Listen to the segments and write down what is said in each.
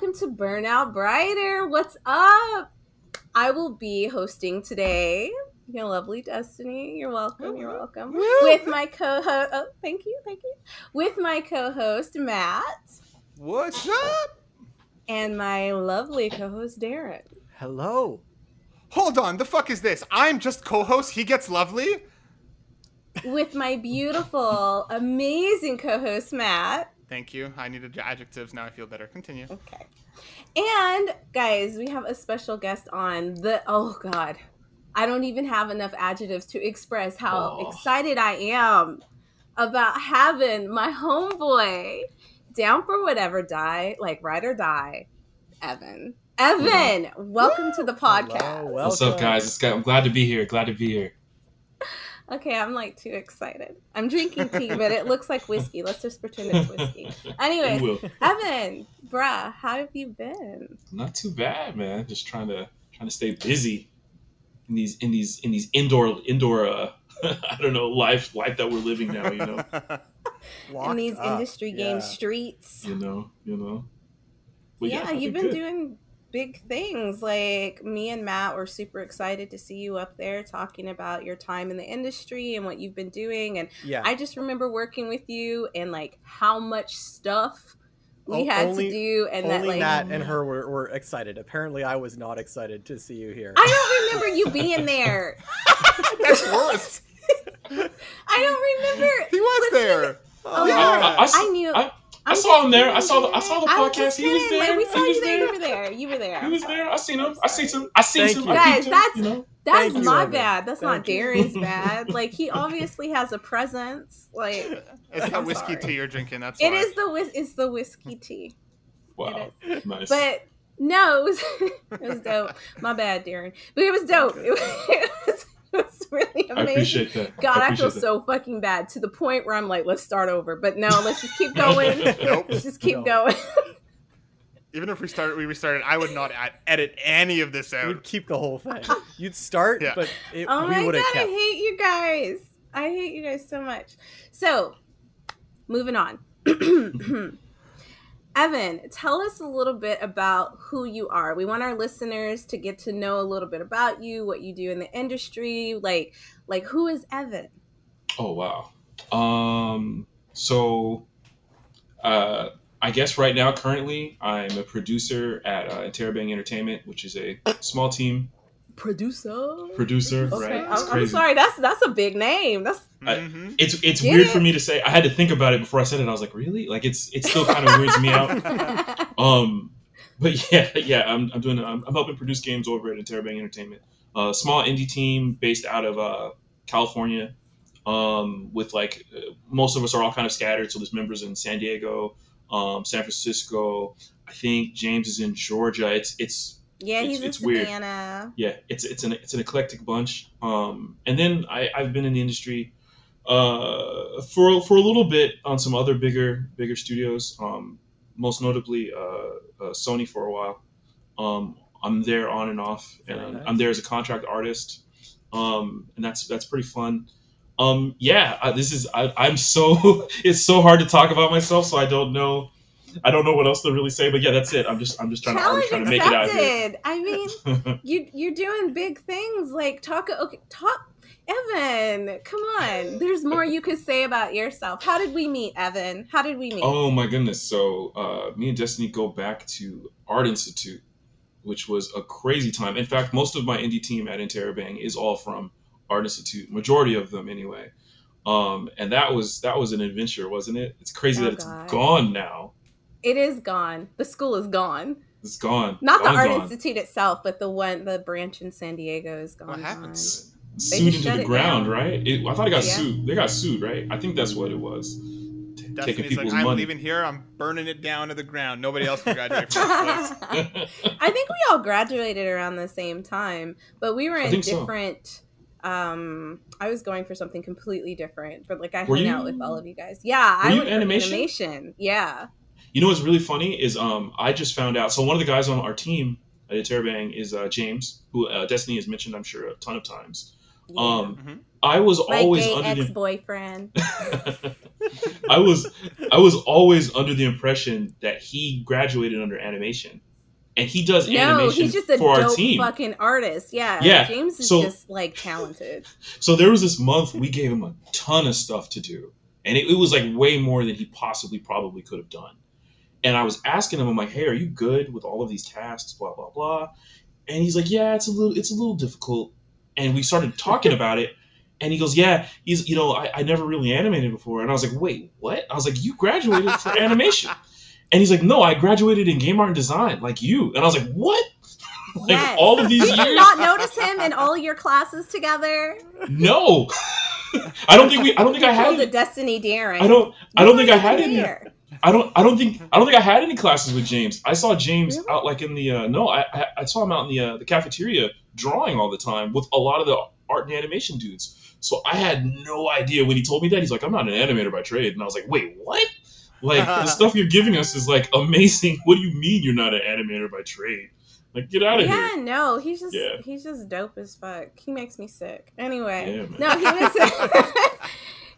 welcome to Burnout Brighter. What's up? I will be hosting today. Your lovely Destinee. You're welcome. You're welcome. With my co-host. Oh, thank you. Thank you. With my co-host Matt What's uh, up? and my lovely co-host Darren. Hello. Hold on, the fuck is this? I'm just co-host. He gets lovely. With my beautiful, amazing co-host Matt. Thank you. I needed adjectives. Now I feel better. Continue. Okay. And guys, we have a special guest on the oh god. I don't even have enough adjectives to express how Oh. excited I am about having my homeboy down for whatever die, like ride or die, Evan. Evan, welcome to the podcast. Hello, What's up, guys? It's got, I'm glad to be here. Glad to be here. Okay, I'm like too excited. I'm drinking tea, but it looks like whiskey. Let's just pretend it's whiskey. Anyways, Evan, bruh, how have you been? Not too bad, man. Just trying to trying to stay busy in these in these in these indoor indoor uh I don't know life life that we're living now. You know, in these up, industry game yeah. streets. you know, you know. But yeah, I've you've been good. doing big things. Like me and Matt were super excited to see you up there talking about your time in the industry and what you've been doing. And Yeah. I just remember working with you and like how much stuff we O- had only- to do, and that like Matt and her were, were excited. Apparently, I was not excited to see you here. I don't remember you being there. That's worse. I don't remember. He was there. Oh, yeah. yeah. I, I, I knew. I, I I'm saw him there. I saw the I saw the I was just podcast. He was there. Like, we He saw was you there. there. You were there. You were there. He was there. I seen him. I'm seen him. I seen Thank some. you. I Guys, him, that's- you know. That's Thank my Evan. bad. That's not Thank you. Darren's bad. Like he obviously has a presence. Like It's I'm that whiskey sorry. tea you're drinking. That's it why. is the whis- it's the whiskey tea. Wow, nice. But no, it was it was dope. My bad, Darren. But it was dope. It was, it was, it was really I amazing. appreciate that. God, I, feel that. so fucking bad to the point where I'm like, let's start over. But no, let's just keep going. Nope. let's just keep No. going. Even if we started, we restarted. I would not ad- edit any of this out. We'd keep the whole thing. You'd start, Yeah. but it, oh we my would god, have I hate you guys. I hate you guys so much. So, moving on. Evan, tell us a little bit about who you are. We want our listeners to get to know a little bit about you, what you do in the industry, like like who is Evan? Oh wow. Um. So, uh, I guess right now, currently, I'm a producer at uh, Entertainment, which is a small team Producer. producer. Okay, Right? I'm, It's I'm crazy. sorry. That's that's a big name. That's I- Mhm. It's it's Get weird it? for me to say. I had to think about it before I said it. I was like, really? Like it's it still kind of weirds me out. Um, but yeah, yeah, I'm, I'm doing. I'm, I'm helping produce games over at Interabang Entertainment, a small indie team based out of uh, California. Um, with like uh, most of us are all kind of scattered. So there's members in San Diego, um, San Francisco. I think James is in Georgia. It's it's yeah, It's- he's in it's weird. Savannah. yeah, it's it's an it's an eclectic bunch. Um, and then I I've been in the industry uh, for for a little bit on some other bigger bigger studios. Um, most notably uh, uh, Sony for a while. Um, I'm there on and off, and nice. I'm there as a contract artist. Um, and that's that's pretty fun. Um, yeah, I, this is I, I'm so it's so hard to talk about myself, so I don't know. I don't know what else to really say, but yeah, that's it. I'm just I'm just trying to I'm Challenge just trying to make it out. I mean, you you're doing big things like talk okay talk Evan, come on. There's more you could say about yourself. How did we meet, Evan? How did we meet? Oh my goodness! So uh, me and Destinee go back to Art Institute, which was a crazy time. In fact, most of my indie team at Interabang is all from Art Institute. Majority of them, anyway. Um, and that was that was an adventure, wasn't it? It's crazy Oh, that it's gone now. It is gone. The school is gone. It's gone. Not the Art gone. Institute itself, but the one the branch in San Diego is gone. What happened gone. to? Sued into the ground, down. right? It, I thought it got Yeah. sued. They got sued, right? I think that's what it was. T- taking Destinee's like, people's I'm money. leaving here. I'm burning it down to the ground. Nobody else can graduate from this place. I think we all graduated around the same time, but we were in think so. different. Um, I was going for something completely different, but like I Were hung you- out with all of you guys. Yeah, Were I you went for animation? animation. Yeah. You know what's really funny is um I just found out. So one of the guys on our team at Terabang is uh, James, who uh, Destinee has mentioned, I'm sure, a ton of times. Um, Mhm. I was My always gay under the ex-boyfriend. I was I was always under the impression that he graduated under animation, and he does No, animation he's just a for our dope team. fucking artist. Yeah, Yeah, James is so- just like talented. So there was this month we gave him a ton of stuff to do, and it, it was like way more than he possibly probably could have done. And I was asking him, I'm like, "Hey, are you good with all of these tasks?" Blah blah blah. And he's like, "Yeah, it's a little it's a little difficult." And we started talking about it, and he goes, "Yeah, he's you know I, I never really animated before." And I was like, "Wait, what?" I was like, "You graduated for animation?" And he's like, "No, I graduated in game art and design, like you." And I was like, "What?" like Yes. all of these Did you years? not notice him in all your classes together? No. I don't think we. I don't think I had. The Destinee daring. I don't. I don't think I had there. I don't. I don't think. I don't think I had any classes with James. I saw James Really? out like in the. Uh, no, I, I I saw him out in the uh, the cafeteria drawing all the time with a lot of the art and animation dudes. So I had no idea when he told me that. He's like, I'm not an animator by trade, and I was like, Wait, what? Like the stuff you're giving us is like amazing. What do you mean you're not an animator by trade? Like get out of Yeah, here. Yeah, no, he's just Yeah. he's just dope as fuck. He makes me sick. Anyway, Yeah, no, he was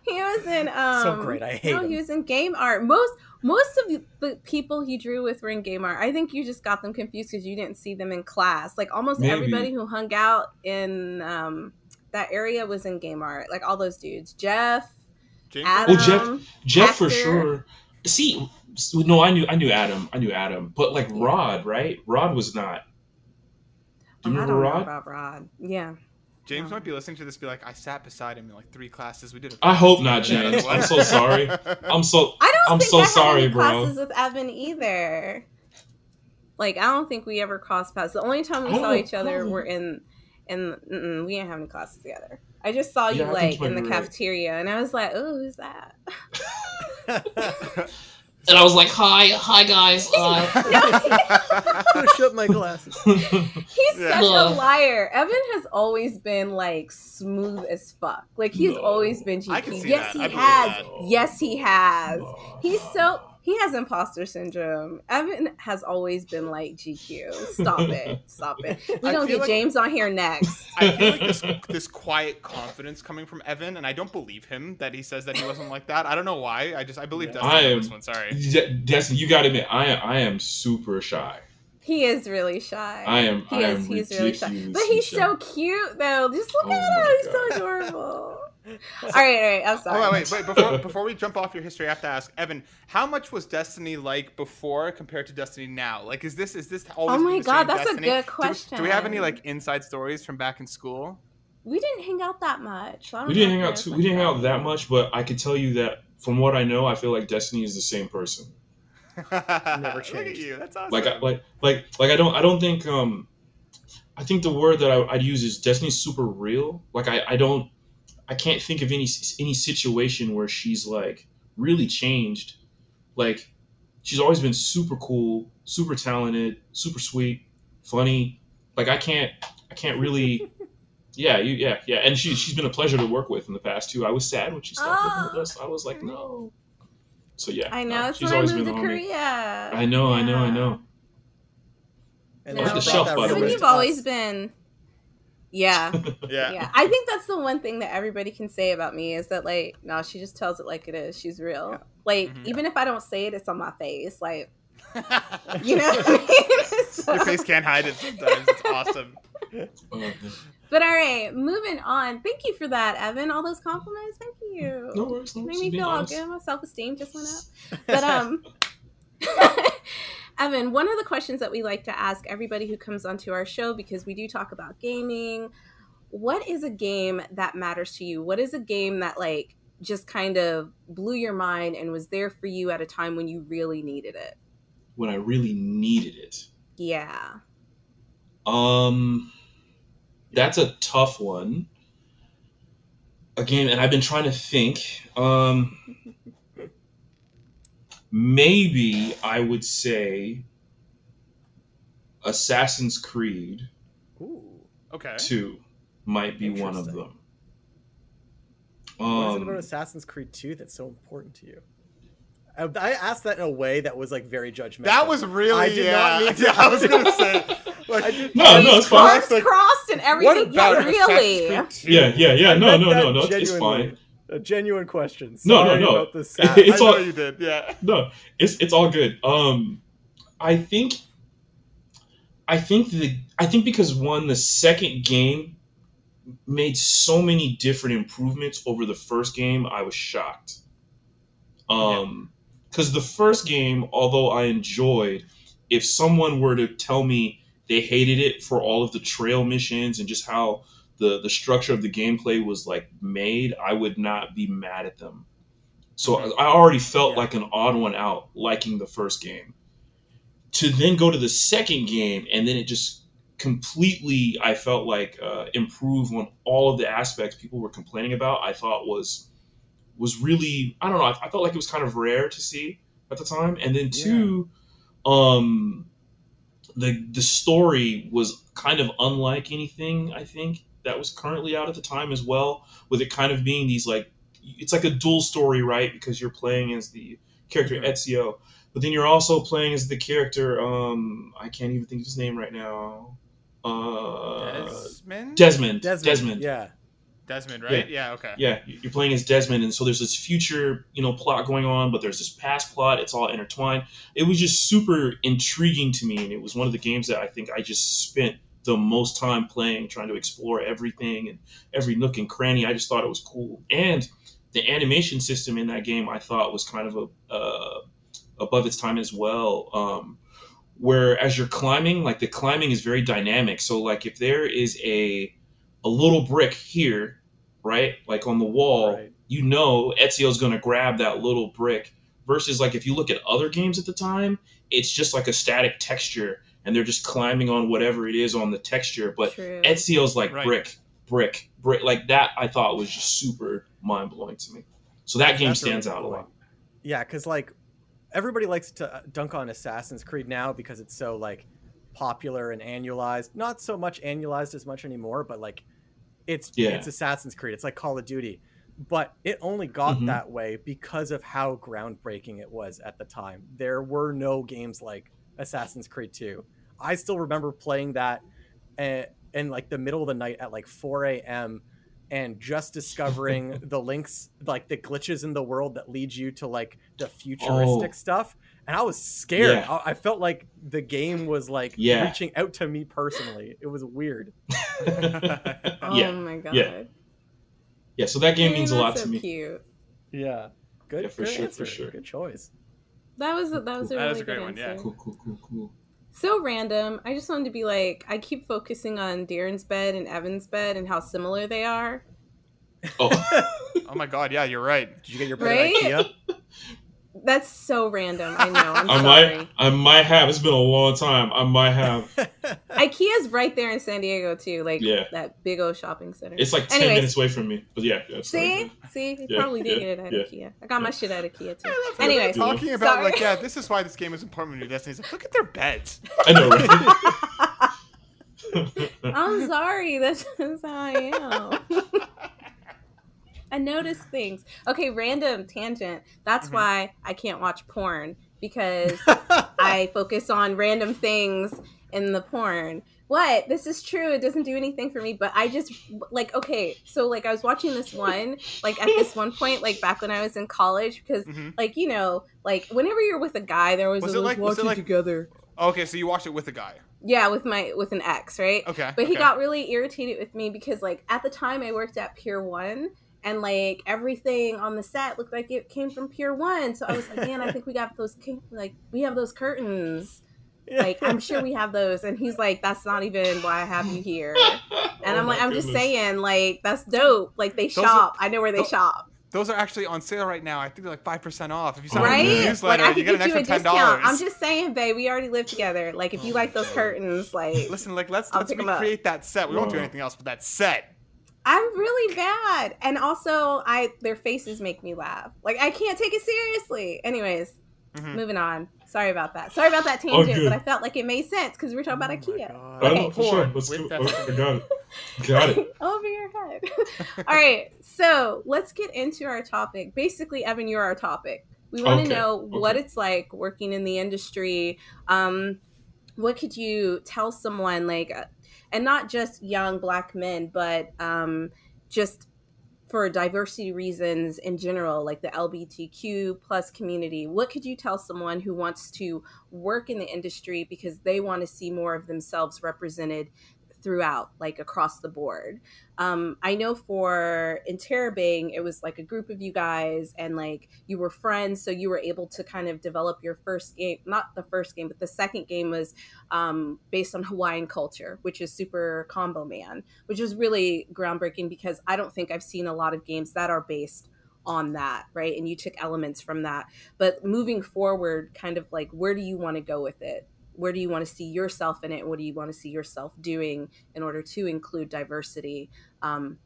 he was in um So great, I hate no, him. he was in game art. Most most of the- the people he drew with were in game art. I think you just got them confused because you didn't see them in class. Like almost Maybe. everybody who hung out in um that area was in game art. Like all those dudes, Jeff, James Adam. Well, Jeff- Jeff for sure. See, no, I knew I knew Adam. I knew Adam, but like Rod, right? Rod was not. Do you I remember don't know Rod? about Rod. Yeah. James Oh. might be listening to this. Be like, I sat beside him in like three classes. We did. it I hope not, James. I'm so sorry. I'm so. I don't I'm think so I had sorry, any bro. classes with Evan either. Like I don't think we ever crossed paths. The only time we I saw each other I don't- were in in we didn't have any classes together. I just saw you Yeah, I like in the be right. cafeteria, and I was like, "Oh, who's that?" And I was like, "Hi, hi, guys." Uh, Push up my glasses. He's Yeah. such a liar. Evan has always been like smooth as fuck. Like he's No. always been I GP. can see yes, that. he has. Yes, he has. He's so he has imposter syndrome. Evan has always been like GQ. Stop it. Stop it. We don't get like- James on here next. I feel like this this quiet confidence coming from Evan, and I don't believe him that he says that he wasn't like that. I don't know why. I just I believe Yeah. Dustin I on am- this one. Sorry. De- Destinee, you got to admit, I I am super shy. He is really shy. I am. he I is. am He's really shy. But he's shy. so cute though. Just look Oh at my him. He's so adorable. all right, all right. I'm sorry. Hold on, wait, wait. Before before we jump off your history, I have to ask Evan, how much was Destinee like before compared to Destinee now? Like, is this is this always? Oh been my the God, same that's a Destinee? good Do we- Do, we have any like inside stories from back in school? We didn't hang out that much. so I don't We didn't hang out. Too, we didn't hang out that much, but I could tell you that from what I know, I feel like Destinee is the same person. Look at changed. you. That's awesome. like I, like like like I don't I don't think um I think the word that I, I'd use is Destinee's super real. Like I, I don't I can't think of any any situation where she's like really changed. Like she's always been super cool, super talented, super sweet, funny. Like I can't I can't really yeah you yeah yeah and she she's been a pleasure to work with in the past too. I was sad when she stopped working with ah, us. I was like no. So yeah, I know. no, she's when I always moved to been the homie. Korea. I know, I know, I know. And No, then the shelf, by the way. you've always been. Yeah, yeah. yeah. I think that's the one thing that everybody can say about me is that like, no, she just tells it like it is. She's real. Like, Mhm. even if I don't say it, it's on my face. Like, you know. What I mean? So- Your face can't hide it sometimes. It's awesome. But all right, moving on. Thank you for that, Evan. All those compliments. Thank you. no worries. No Made me Just being feel all good. My self esteem just went up. But um, Evan, one of the questions that we like to ask everybody who comes onto our show because we do talk about gaming. What is a game that matters to you? What is a game that like just kind of blew your mind and was there for you at a time when you really needed it? when I really needed it. Yeah. Um, that's a tough one. Again, and I've been trying to think. Um, maybe I would say Assassin's Creed Ooh. Okay. 2 might be one of Interesting. them. What is it about Um, Assassin's Creed 2 that's so important to you? I, I asked that in a way that was like very judgmental. That was really I did yeah. not mean to- yeah, I was gonna say. Like, I did- No, no, it's fine. Arms Like, crossed and what everything. Yeah, about really. Assassin's Creed Yeah, 2? yeah, yeah. I No, no, no, no. It's, it's fine. A genuine question. No, no, no. About the I, sass. It's I know all- you did. Yeah. No, it's it's all good. Um, I think, I think the I think because one the second game made so many different improvements over the first game, I was shocked. Um, because the first game, although I enjoyed, if someone were to tell me they hated it for all of the trail missions and just how the the structure of the gameplay was like made, I would not be mad at them. So Mhm. I already felt Yeah. like an odd one out liking the first game. To then go to the second game and then it just completely I felt like uh, improve on all of the aspects people were complaining about. I thought was was really I don't know. I, I felt like it was kind of rare to see at the time. And then two, um, the the story was kind of unlike anything I think that was currently out at the time as well. With it kind of being these like it's like a dual story, right? Because you're playing as the character. Ezio, but then you're also playing as the character. Um, I can't even think of his name right now. Uh, Desmond? Desmond. Desmond. Desmond. Yeah. Desmond, right? Yeah. okay. Yeah, you're playing as Desmond, and so there's this future, you know, plot going on, but there's this past plot. It's all intertwined. It was just super intriguing to me, and it was one of the games that I think I just spent the most time playing, trying to explore everything and every nook and cranny. I just thought it was cool, and the animation system in that game I thought was kind of a uh, above its time as well. Um, where as you're climbing, like the climbing is very dynamic. So like if there is a a little brick here, right, like on the wall, Right. you know Ezio's going to grab that little brick. Versus like if you look at other games at the time, it's just like a static texture, and they're just climbing on whatever it is on the texture. But True. Ezio's like Right. brick, brick, brick. Like that, I thought was just super mind blowing to me. So that game That's stands really out a lot. Yeah, because like everybody likes to uh, dunk on Assassin's Creed now because it's so like popular and annualized. Not so much annualized as much anymore, but like it's Yeah. it's Assassin's Creed. It's like Call of Duty. But it only got Mhm. that way because of how groundbreaking it was at the time. There were no games like Assassin's Creed 2. I still remember playing that uh, in like the middle of the night at like 4 a.m. and just discovering the links, like the glitches in the world that lead you to like the futuristic Oh. stuff. And I was scared. Yeah. I, I felt like the game was like Yeah. reaching out to me personally. It was weird. oh yeah, my god. yeah. yeah, so that game Hey, means a lot so to me. Cute. Yeah. Good, Yeah, for good sure, answer. for sure. Good choice. That was a, that was a That really is a great good one, yeah. answer. Cool, cool, cool, cool. So random. I just wanted to be like, I keep focusing on Darren's bed and Evan's bed and how similar they are. Oh, Oh my god, yeah, you're right. Did you get your bed Right? at IKEA? That's so random. I know. I'm I sorry. might, I might have. It's been a long time. I might have. IKEA's right there in San Diego too, like Yeah. that big old shopping center. It's like ten Anyways. minutes away from me. But yeah, yeah See, right see, you Yeah, probably did yeah, get it at yeah. IKEA. I got my shit at IKEA too. I love how talking about sorry. like, yeah, this is why this game is important when you're Destinee. Like, look at their beds. I know, right? I'm sorry. That's just how I am. I notice things. Okay, random tangent. That's Mhm. why I can't watch porn because I focus on random things in the porn. What? This is true. It doesn't do anything for me, but I just like okay, so like I was watching this one like at this one point like back when I was in college because hmm like you know, like whenever you're with a guy there was, Was a like- was watch it it like- together. Okay, so you watched it with a guy. Yeah, with my with an ex, right? Okay. But he okay. got really irritated with me because like at the time I worked at Pier One and like everything on the set looked like it came from Pier One. So I was like, man, I think we got those like we have those curtains. Like I'm sure we have those. And he's like, that's not even why I have you here. And Oh I'm like, I'm just saying, like that's dope. Like they Those are- shop. I know where they those- shop. Those are actually on sale right now. I think they're like five percent off. If you sign up for the Right? man. Like newsletter, I you could get an get you a extra ten discount. dollars. I'm just saying, babe, we already live together. Like if you Oh like my those curtains, like Listen, like let's I'll let's pick 'em up. recreate that set. We won't do anything else, but that set. I'm really bad. And also I their faces make me laugh. Like I can't take it seriously. Anyways, Mhm. moving on. Sorry about that. Sorry about that tangent, good. but I felt like it made sense because we were talking about Oh my IKEA. God. I Okay. know, sure. Let's With go. that- Okay, got it. Got it. Over your head. All right. So let's get into our topic. Basically, Evan, you're our topic. We want to Okay, know what it's like working in the industry. Um, what could you tell someone like uh, and not just young black men but um just for diversity reasons in general like the lbtq plus community what could you tell someone who wants to work in the industry because they want to see more of themselves represented throughout, like across the board. Um, I know for Interabang, it was like a group of you guys and like you were friends, so you were able to kind of develop your first game, not the first game, but the second game was um, based on Hawaiian culture, which is Super Combo Man, which is really groundbreaking because I don't think I've seen a lot of games that are based on that, right? And you took elements from that. But moving forward, kind of like where do you want to go with it? Where do you want to see yourself in it? What do you want to see yourself doing in order to include diversity um,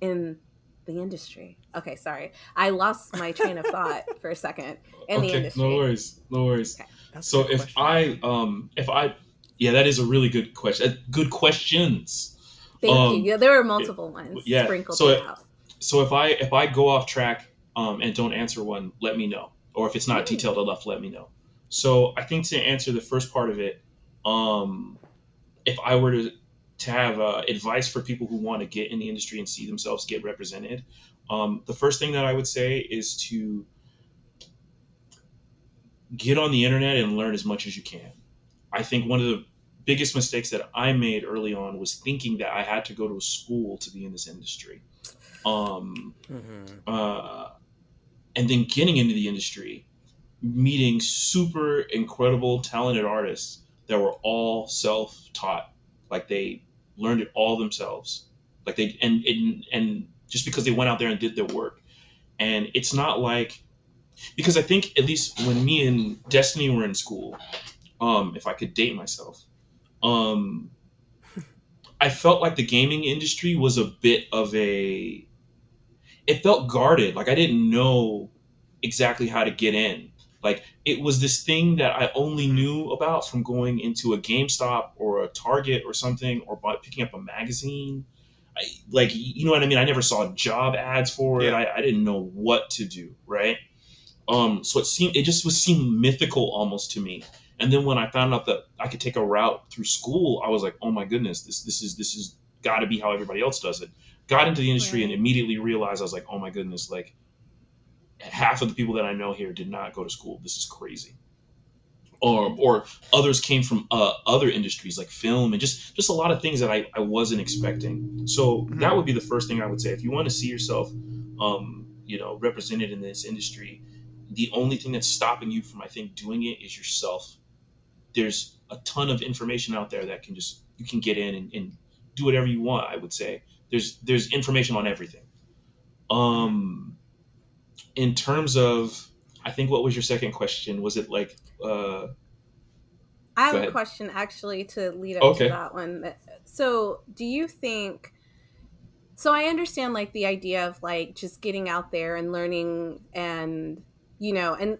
in the industry? Okay sorry. I lost my train of thought for a second. In okay, the industry. no worries no worries. Okay. So if question. i um if i yeah that is a really good question uh, good questions. Thank um, you yeah there were multiple ones. yeah, sprinkled so it- throughout so if i if i go off track um and don't answer one let me know. Or if it's not Mm. detailed enough let me know so i think to answer the first part of it um if i were to to have uh, advice for people who want to get in the industry and see themselves get represented um, the first thing that i would say is to get on the internet and learn as much as you can i think one of the biggest mistakes that i made early on was thinking that i had to go to a school to be in this industry um, Mhm. uh, and then getting into the industry, meeting super incredible, talented artists that were all self-taught, like they learned it all themselves, like they and and and just because they went out there and did their work, and it's not like because I think at least when me and Destinee were in school, um, if I could date myself, um, I felt like the gaming industry was a bit of a it felt guarded. Like I didn't know exactly how to get in. Like it was this thing that I only knew about from going into a GameStop or a Target or something, or by picking up a magazine. I, like you know what I mean. I never saw job ads for it. Yeah. I, I didn't know what to do. Right. Um. So it seemed it just was seemed mythical almost to me. And then when I found out that I could take a route through school, I was like, oh my goodness, this this is this is got to be how everybody else does it got into the industry and immediately realized I was like, oh my goodness, like half of the people that I know here did not go to school. This is crazy. Or, or others came from uh, other industries like film and just just a lot of things that I, I wasn't expecting. So Mhm. that would be the first thing I would say. If you want to see yourself, um, you know, represented in this industry, the only thing that's stopping you from I think doing it is yourself. There's a ton of information out there that can just you can get in and, and do whatever you want. I would say there's there's information on everything. Um, in terms of, I think what was your second question? Was it like, uh, I have a question actually to lead up Okay. to that one. So, do you think? So, I understand like the idea of like just getting out there and learning, and you know, and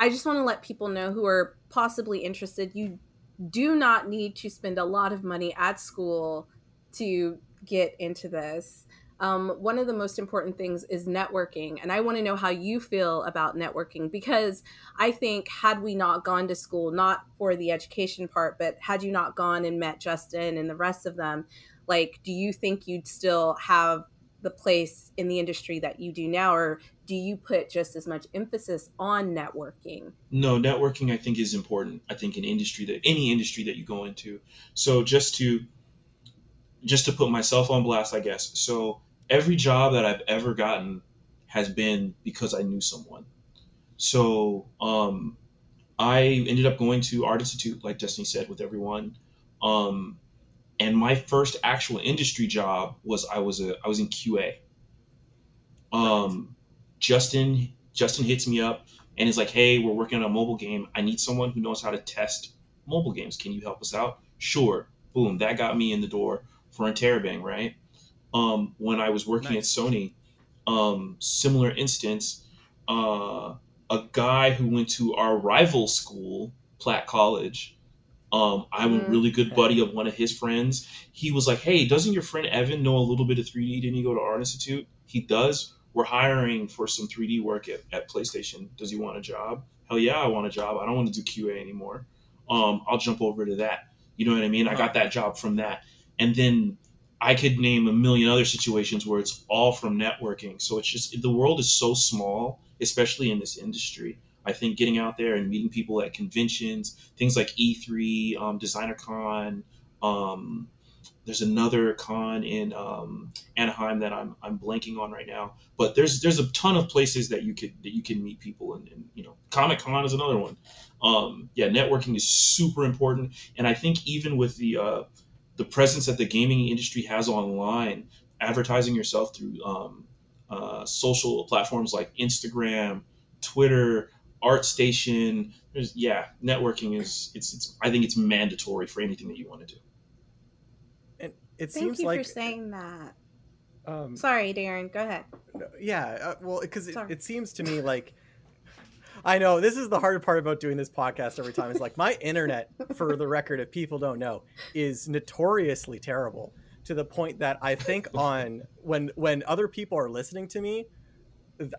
I just want to let people know who are possibly interested. You do not need to spend a lot of money at school to get into this. Um, one of the most important things is networking, and I want to know how you feel about networking because I think had we not gone to school, not for the education part, but had you not gone and met Justin and the rest of them, like, do you think you'd still have the place in the industry that you do now, or do you put just as much emphasis on networking? no, networking I think is important. I think in industry that any industry that you go into. So just to, just to put myself on blast, I guess. So every job that I've ever gotten has been because I knew someone. So um, I ended up going to Art Institute, like Destinee said, with everyone. Um, and my first actual industry job was I was a I was in QA. Um, Justin Justin hits me up and is like, "Hey, we're working on a mobile game. I need someone who knows how to test mobile games. Can you help us out?" Sure. Boom. That got me in the door for Interabang, right? Um, when I was working Nice. at Sony, um, similar instance, uh, a guy who went to our rival school, Platt College. Um, I'm a Mhm. really good Okay. buddy of one of his friends. He was like, "Hey, doesn't your friend Evan know a little bit of 3D? Didn't he go to Art Institute? He does. We're hiring for some 3D work at, at PlayStation. Does he want a job? Hell yeah, I want a job. I don't want to do QA anymore. um, I'll jump over to that. You know what I mean? I got that job from that. And then I could name a million other situations where it's all from networking. So it's just the world is so small, especially in this industry. I think getting out there and meeting people at conventions, things like E3, um, Designer Con, um, there's another con in um, Anaheim that I'm, I'm blanking on right now. But there's there's a ton of places that you could that you can meet people, and, and you know, Comic Con is another one. Um, yeah, networking is super important, and I think even with the uh, the presence that the gaming industry has online, advertising yourself through um, uh, social platforms like Instagram, Twitter, ArtStation. There's yeah, networking is it's it's I think it's mandatory for anything that you want to do. And it Thank seems you like for saying that. um, Sorry, Darren. Go ahead. yeah, uh, well, because it, it seems to me like I know this is the hard part about doing this podcast every time. Is like my internet, for the record, if people don't know, is notoriously terrible to the point that I think on when when other people are listening to me,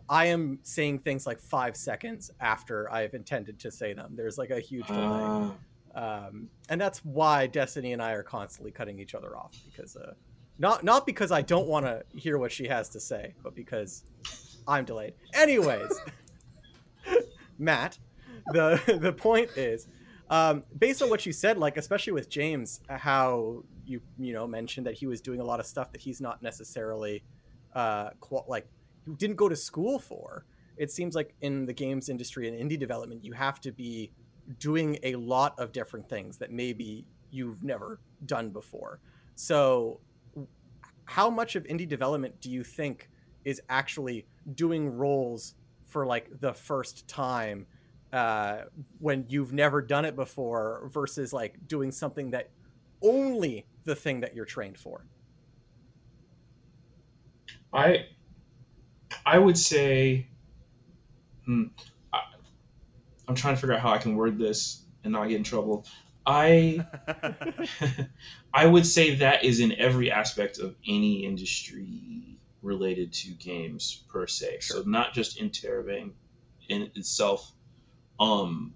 I am saying things like five seconds after I've intended to say them. There's like a huge delay. Ah. um, and that's why Destinee and I are constantly cutting each other off because uh, not not because I don't want to hear what she has to say, but because I'm delayed. Anyways, Matt, the the point is, um, based on what you said, like especially with James, how you you know mentioned that he was doing a lot of stuff that he's not necessarily uh, qual- like he didn't go to school for. It seems like in the games industry and indie development, you have to be doing a lot of different things that maybe you've never done before. So, how much of indie development do you think is actually doing roles for like the first time uh, when you've never done it before versus like doing something that only the thing that you're trained for? I I would say, hmm, I, I'm trying to figure out how I can word this and not get in trouble. I I would say that is in every aspect of any industry related to games per se. So not just in Terabang in itself. Um,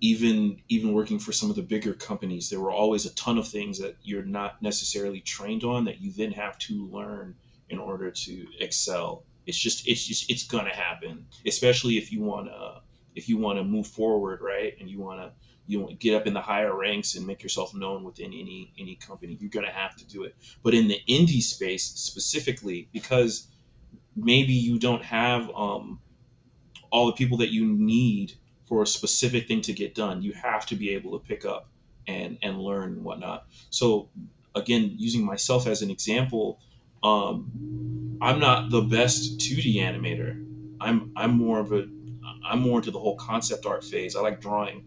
even even working for some of the bigger companies, there were always a ton of things that you're not necessarily trained on that you then have to learn in order to excel. It's just it's just it's gonna happen, especially if you wanna if you wanna move forward, right? And you wanna you to get up in the higher ranks and make yourself known within any any company. You're gonna have to do it. But in the indie space specifically, because maybe you don't have um, all the people that you need for a specific thing to get done, you have to be able to pick up and and learn and whatnot. So again, using myself as an example, um, I'm not the best 2D animator. I'm I'm more of a I'm more into the whole concept art phase. I like drawing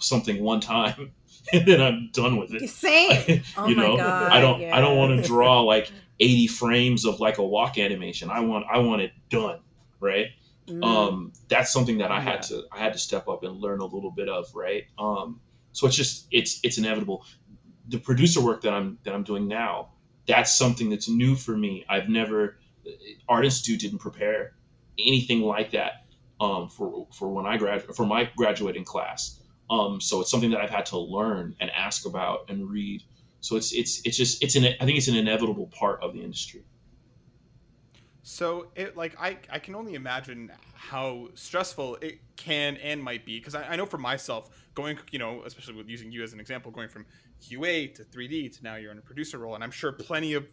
something one time and then I'm done with it. Same. Oh you my know, God, I don't I don't want to draw like 80 frames of like a walk animation. I want I want it done, right? Mm. um, that's something that I had Yeah. to I had to step up and learn a little bit of, right? Um, so it's just it's it's inevitable. The producer work that I'm that I'm doing now, that's something that's new for me. I've never Art Institute didn't prepare anything like that um, for for when I grad for my graduating class. Um, so it's something that I've had to learn and ask about and read. So it's it's it's just it's an I think it's an inevitable part of the industry. So it like I I can only imagine how stressful it can and might be because I, I know for myself going you know especially with using you as an example going from QA to 3D to now you're in a producer role and I'm sure plenty of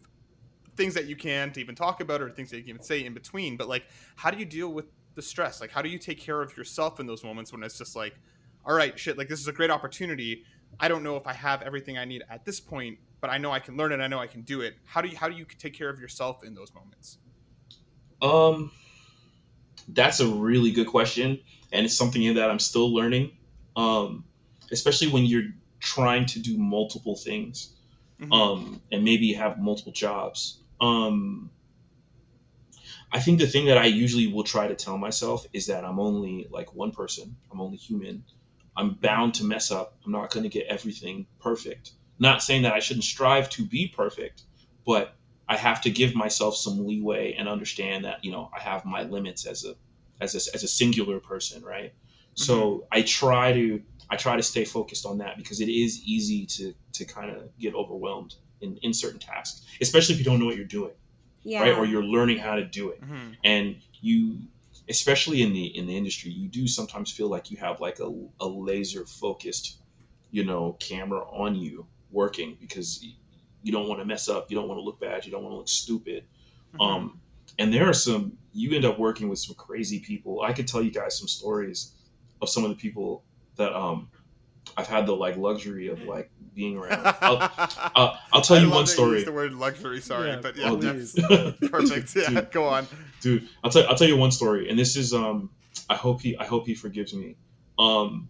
things that you can to even talk about or things that you can even say in between but like how do you deal with the stress like how do you take care of yourself in those moments when it's just like all right shit like this is a great opportunity I don't know if I have everything I need at this point but I know I can learn it I know I can do it how do you how do you take care of yourself in those moments Um, that's a really good question, and it's something that I'm still learning. Um, especially when you're trying to do multiple things, Mhm. um, and maybe have multiple jobs. Um, I think the thing that I usually will try to tell myself is that I'm only like one person. I'm only human. I'm bound to mess up. I'm not going to get everything perfect. Not saying that I shouldn't strive to be perfect, but I have to give myself some leeway and understand that you know I have my limits as a as a, as a singular person, right? So I try to I try to stay focused on that because it is easy to to kind of get overwhelmed in, in certain tasks, especially if you don't know what you're doing, Yeah. right? Or you're learning how to do it, Mhm. and you, especially in the in the industry, you do sometimes feel like you have like a, a laser focused, you know, camera on you working because you don't want to mess up, you don't want to look bad, you don't want to look stupid. Mhm. Um, and there are some you end up working with some crazy people. I could tell you guys some stories of some of the people that um I've had the like luxury of like being around. I'll, uh, I'll tell I you love one that you story, used the word luxury. Sorry, Yeah, but yeah, Oh, that's please. perfect. Yeah, Dude. go on. dude. I'll tell I'll tell you one story, and this is um I hope he I hope he forgives me. Um,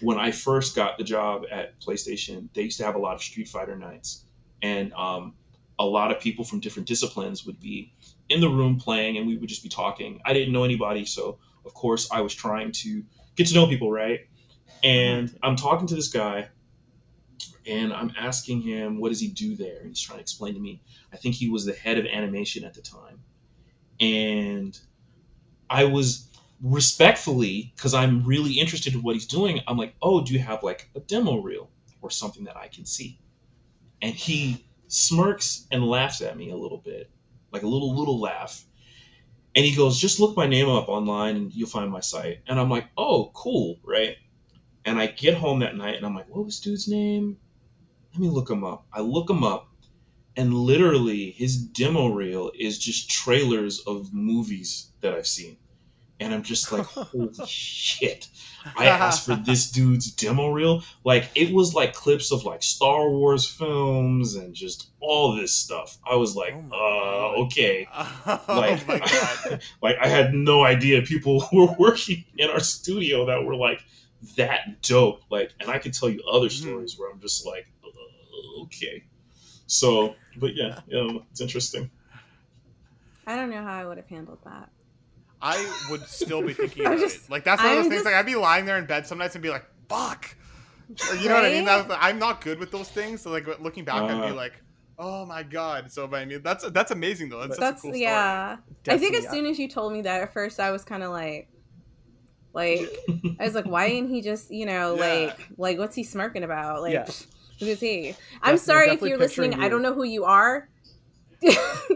when I first got the job at PlayStation, they used to have a lot of Street Fighter nights, and um, a lot of people from different disciplines would be in the room playing, and we would just be talking. I didn't know anybody, so of course I was trying to get to know people, right? And I'm talking to this guy, and I'm asking him, what does he do there? And he's trying to explain to me. I think he was the head of animation at the time. And I was respectfully, because I'm really interested in what he's doing, I'm like, oh, do you have like a demo reel or something that I can see? And he smirks and laughs at me a little bit, like a little, little laugh. And he goes, just look my name up online and you'll find my site. And I'm like, oh, cool, right? And I get home that night and I'm like, what was dude's name? Let me look him up. I look him up, and literally his demo reel is just trailers of movies that I've seen. And I'm just like, holy shit. I asked for this dude's demo reel. Like, it was like clips of like Star Wars films and just all this stuff. I was like, Oh uh, okay Oh like, my god. like I had no idea people were working in our studio that were like that dope. Like, and I could tell you other Mhm. stories where I'm just like, uh, okay. So, but yeah, um, it's interesting. I don't know how I would have handled that. I would still be thinking about just- it. Like that's one of those things. just- Like I'd be lying there in bed some nights and be like, "Fuck," you know what I mean? Right? That's, I'm not good with those things. So like looking back, I'd Uh. be like, "Oh my god." So but I mean, that's that's amazing though. That's, such That's a cool story. yeah. I think as Destinee, soon as you told me that at first, I was kind of like, like I was like, why didn't he just, you know, Yeah. like, like what's he smirking about? Like, Yeah. who is he? I'm Def- sorry if you're listening. picturing I don't know who you are.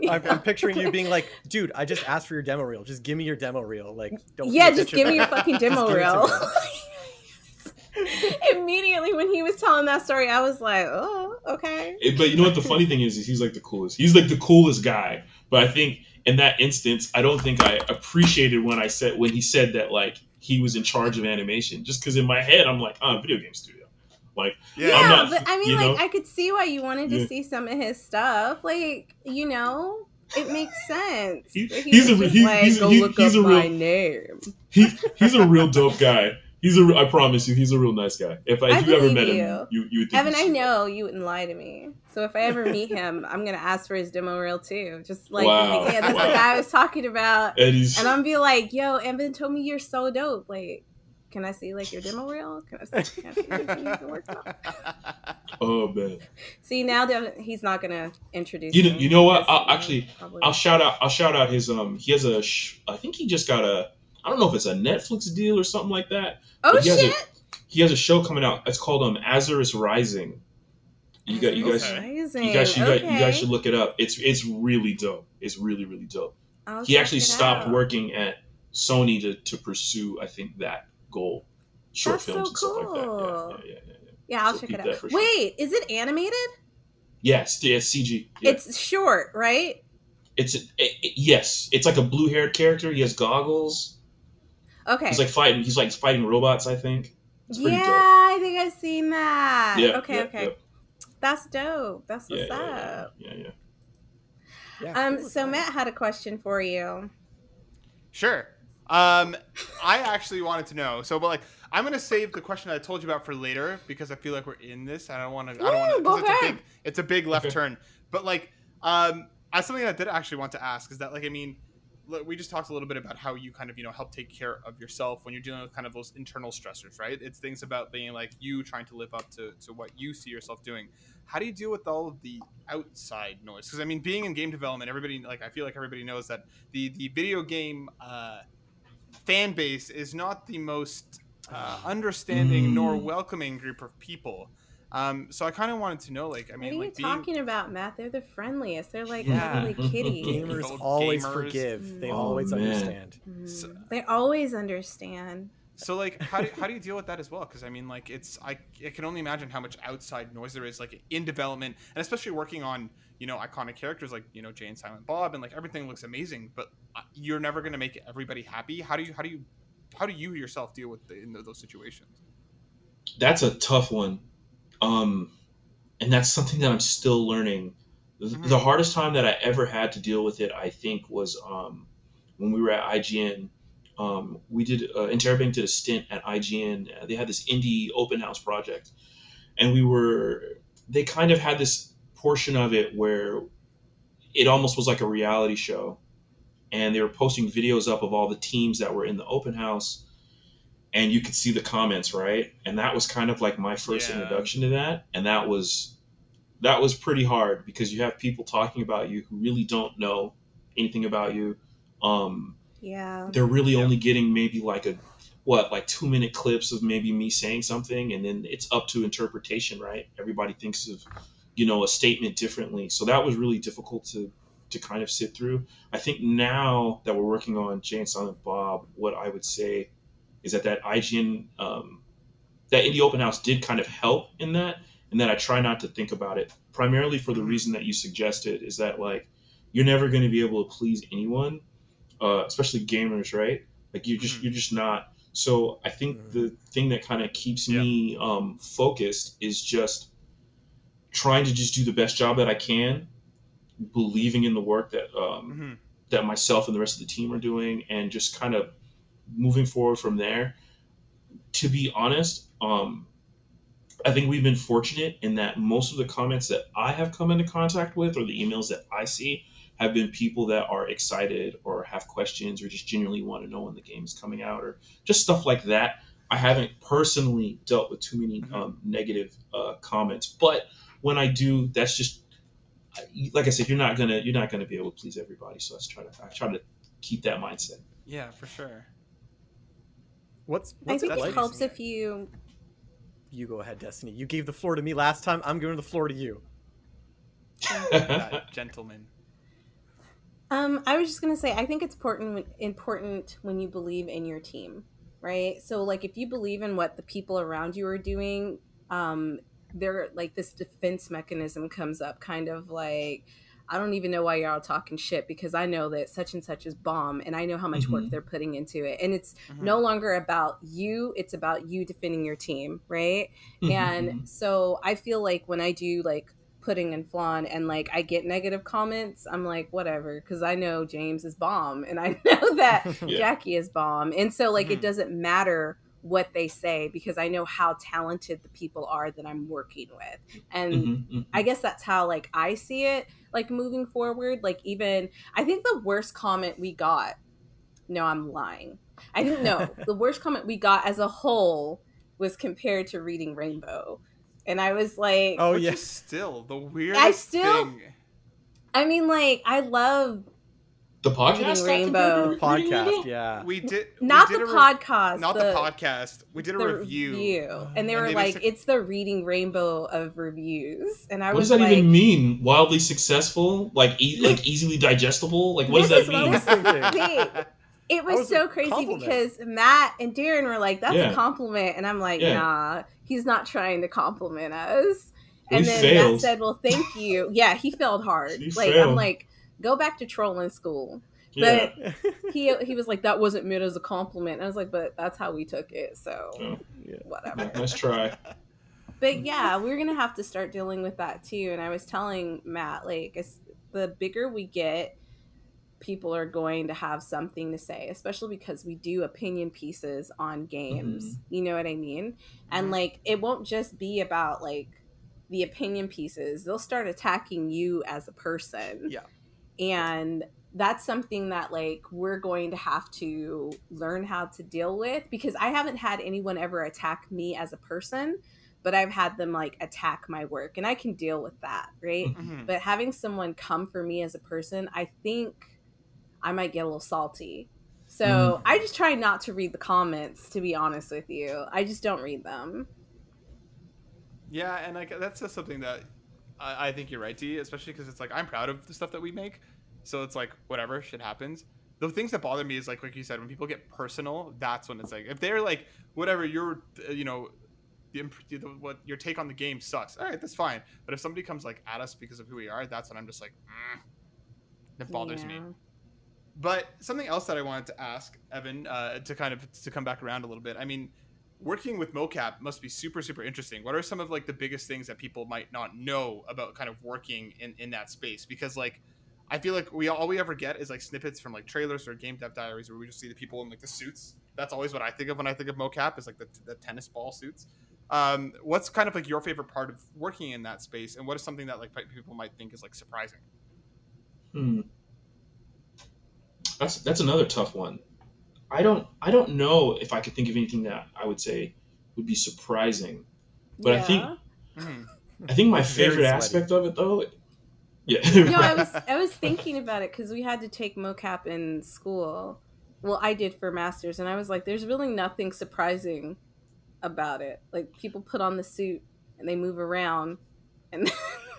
I'm, I'm picturing you being like, dude, I just asked for your demo reel. Just give me your demo reel. Like, don't yeah, just give me your fucking demo Just give it to reel. Immediately when he was telling that story, I was like, oh, okay. But you know what the funny thing is, is he's like the coolest. He's like the coolest guy. But I think in that instance, I don't think I appreciated when I said when he said that like he was in charge of animation. Just because in my head I'm like, oh, video game studio. Like, Yeah. Not- but I mean, like, know? I could see why you wanted to Yeah. see some of his stuff. Like, you know, it makes sense. He- he's a he- like, he's he's a real- my name. he he's a real dope guy. He's a I promise you, he's a real nice guy. If, I, I if you ever met you. him, you you would think Evan, I know you wouldn't lie to me. So if I ever meet him, I'm gonna ask for his demo reel too. Just like, Wow. like, yeah, that's Wow. the guy I was talking about. And And I'm be like, yo, Evan told me you're so dope. Like, can I see like your demo reel? Can I see, can I see anything you can work on? oh man. See now that he's not gonna introduce. You know- you know what? I'll- actually, I'll shout out. I'll shout out his um. He has a. Sh- I think he just got a. I don't know if it's a Netflix deal or something like that. oh he has a- shit! He has a show coming out. It's called um Azurus Rising. You got you guys. Amazing. You guys, you, guys, you guys should look it up. It's it's really dope. It's really really dope. I'll He actually stopped out. working at Sony to, to pursue I think that goal, short That's so films and stuff like that. cool. Yeah, yeah, yeah, yeah. Yeah, I'll So check it out. for sure. Wait, is it animated? Yes, yeah, CG. Yeah. It's short, right? It's it, it- yes, it's like a blue haired character. He has goggles. Okay. He's like fighting. He's like fighting robots. I think. It's yeah, dope. I think I've seen that. Yeah. okay, yeah, okay. Yeah, That's dope. That's yeah, what's yeah, up. yeah, yeah, yeah. Yeah, Um, cool, so man. Matt had a question for you. Sure. Um, I actually wanted to know. So, but like, I'm gonna save the question I told you about for later because I feel like we're in this. I don't want to. I don't want to. go It's a ahead. big. It's a big left Okay. turn. But like, um, as something I did actually want to ask is that like, I mean, look, we just talked a little bit about how you kind of you know help take care of yourself when you're dealing with kind of those internal stressors, right? It's things about being like you trying to live up to to what you see yourself doing. How do you deal with all of the outside noise? Because I mean, being in game development, everybody like I feel like everybody knows that the the video game uh, fan base is not the most uh, understanding Mm. nor welcoming group of people. Um, so I kind of wanted to know, like, I mean, what mean, are you like being talking about, Matt? They're the friendliest. They're like Yeah. little kitties. Gamers always gamers. forgive. They Oh, always man. understand. Mm. So- they always understand. So like, how do how do you deal with that as well? Because I mean, like, it's I I can only imagine how much outside noise there is, like in development, and especially working on you know iconic characters like you know Jay and Silent Bob, and like everything looks amazing, but uh, you're never gonna make everybody happy. How do you how do you how do you yourself deal with the, in those situations? That's a tough one. Um, and that's something that I'm still learning. The, Mhm. the hardest time that I ever had to deal with it, I think, was um, when we were at IGN. Um, we did uh, Interabang did a stint at IGN. Uh, they had this indie open house project, and we were they kind of had this portion of it where it almost was like a reality show, and they were posting videos up of all the teams that were in the open house, and you could see the comments right, and that was kind of like my first Yeah. introduction to that, and that was that was pretty hard because you have people talking about you who really don't know anything about you. Um, Yeah. they're really Yeah. only getting maybe like a what like two minute clips of maybe me saying something and then it's up to interpretation right everybody thinks of you know a statement differently so that was really difficult to to kind of sit through i think now that we're working on jay and silent bob what i would say is that that ign um, that indie open house did kind of help in that and that i try not to think about it primarily for the reason that you suggested is that like you're never going to be able to please anyone uh, especially gamers, right? Like you're just Mhm. you're just not. So I think Mhm. the thing that kind of keeps me um, focused is just trying to just do the best job that I can, believing in the work that um, Mm-hmm. that myself and the rest of the team are doing, and just kind of moving forward from there. To be honest, um, I think we've been fortunate in that most of the comments that I have come into contact with, or the emails that I see, have been people that are excited or have questions or just genuinely want to know when the game is coming out or just stuff like that. I haven't personally dealt with too many Mhm. um, negative uh, comments, but when I do, that's just like I said, you're not gonna you're not gonna be able to please everybody. So let's try to I try to keep that mindset. Yeah, for sure. What's I think it it helps if you. You go ahead, Destinee. You gave the floor to me last time. I'm giving the floor to you. That gentleman. Um, I was just gonna say, I think it's important important when you believe in your team, right? So, like, if you believe in what the people around you are doing, um, they're like this defense mechanism comes up, kind of like, I don't even know why y'all talking shit because I know that such and such is bomb, and I know how much work Mhm. they're putting into it, and it's Mhm. no longer about you; it's about you defending your team, right? and so I feel like when I do like pudding and flan and like I get negative comments, I'm like whatever because I know James is bomb and I know that Yeah. Jackie is bomb, and so like Mhm. it doesn't matter what they say because I know how talented the people are that I'm working with, and Mhm, mhm. I guess that's how like I see it like moving forward like even I think the worst comment we got no I'm lying I think no the worst comment we got as a whole was compared to reading Rainbow and I was like Oh Which yeah. still the weirdest I still- thing. I mean like I love the podcast Reading Rainbow. compared Podcast, yeah. We did we not did the re- podcast not the, podcast. We did a the review. and they And were they like basic- it's the reading rainbow of reviews and I was like, What was does that like even mean? Wildly successful, like e- like easily digestible. Like what does that mean? was it was, was so crazy compliment. because Matt and Darren were like, "That's Yeah. a compliment," and I'm like, Yeah. "Nah, he's not trying to compliment us." We And then failed. Matt said, "Well, thank you." Yeah, he failed hard. He like I'm like, "Go back to trolling school." Yeah. But he he was like, "That wasn't meant as a compliment." And I was like, "But that's how we took it, so Oh, Yeah. whatever." nice try. but yeah, we're gonna have to start dealing with that too. And I was telling Matt, like, as the bigger we get, people are going to have something to say, especially because we do opinion pieces on games. You know what I mean? And Mhm. like, it won't just be about like the opinion pieces; they'll start attacking you as a person. Yeah. And that's something that like we're going to have to learn how to deal with because I haven't had anyone ever attack me as a person, but I've had them like attack my work and I can deal with that, right? Mhm. but having someone come for me as a person, I think I might get a little salty. So Mm. I just try not to read the comments. To be honest with you, I just don't read them. Yeah, and like that's just something that I, I think you're right, T. Especially because it's like I'm proud of the stuff that we make, so it's like whatever shit happens. The things that bother me is like like you said, when people get personal, that's when it's like if they're like whatever your uh, you know the, the what your take on the game sucks. All right, that's fine. But if somebody comes like at us because of who we are, that's when I'm just like, mm, that bothers me. But something else that I wanted to ask Evan uh, to kind of to come back around a little bit. I mean, working with mocap must be super super interesting. What are some of like the biggest things that people might not know about kind of working in in that space? Because like I feel like we all we ever get is like snippets from like trailers or game dev diaries where we just see the people in like the suits. That's always what I think of when I think of mocap is like the, the tennis ball suits. Um, what's kind of like your favorite part of working in that space, and what is something that like people might think is like surprising? Hmm. That's that's another tough one. I don't I don't know if I could think of anything that I would say would be surprising. But I think Mhm. I think my favorite aspect of it though, yeah. no, I was I was thinking about it because we had to take mocap in school. Well, I did for masters, and I was like, "There's really nothing surprising about it. Like people put on the suit and they move around, and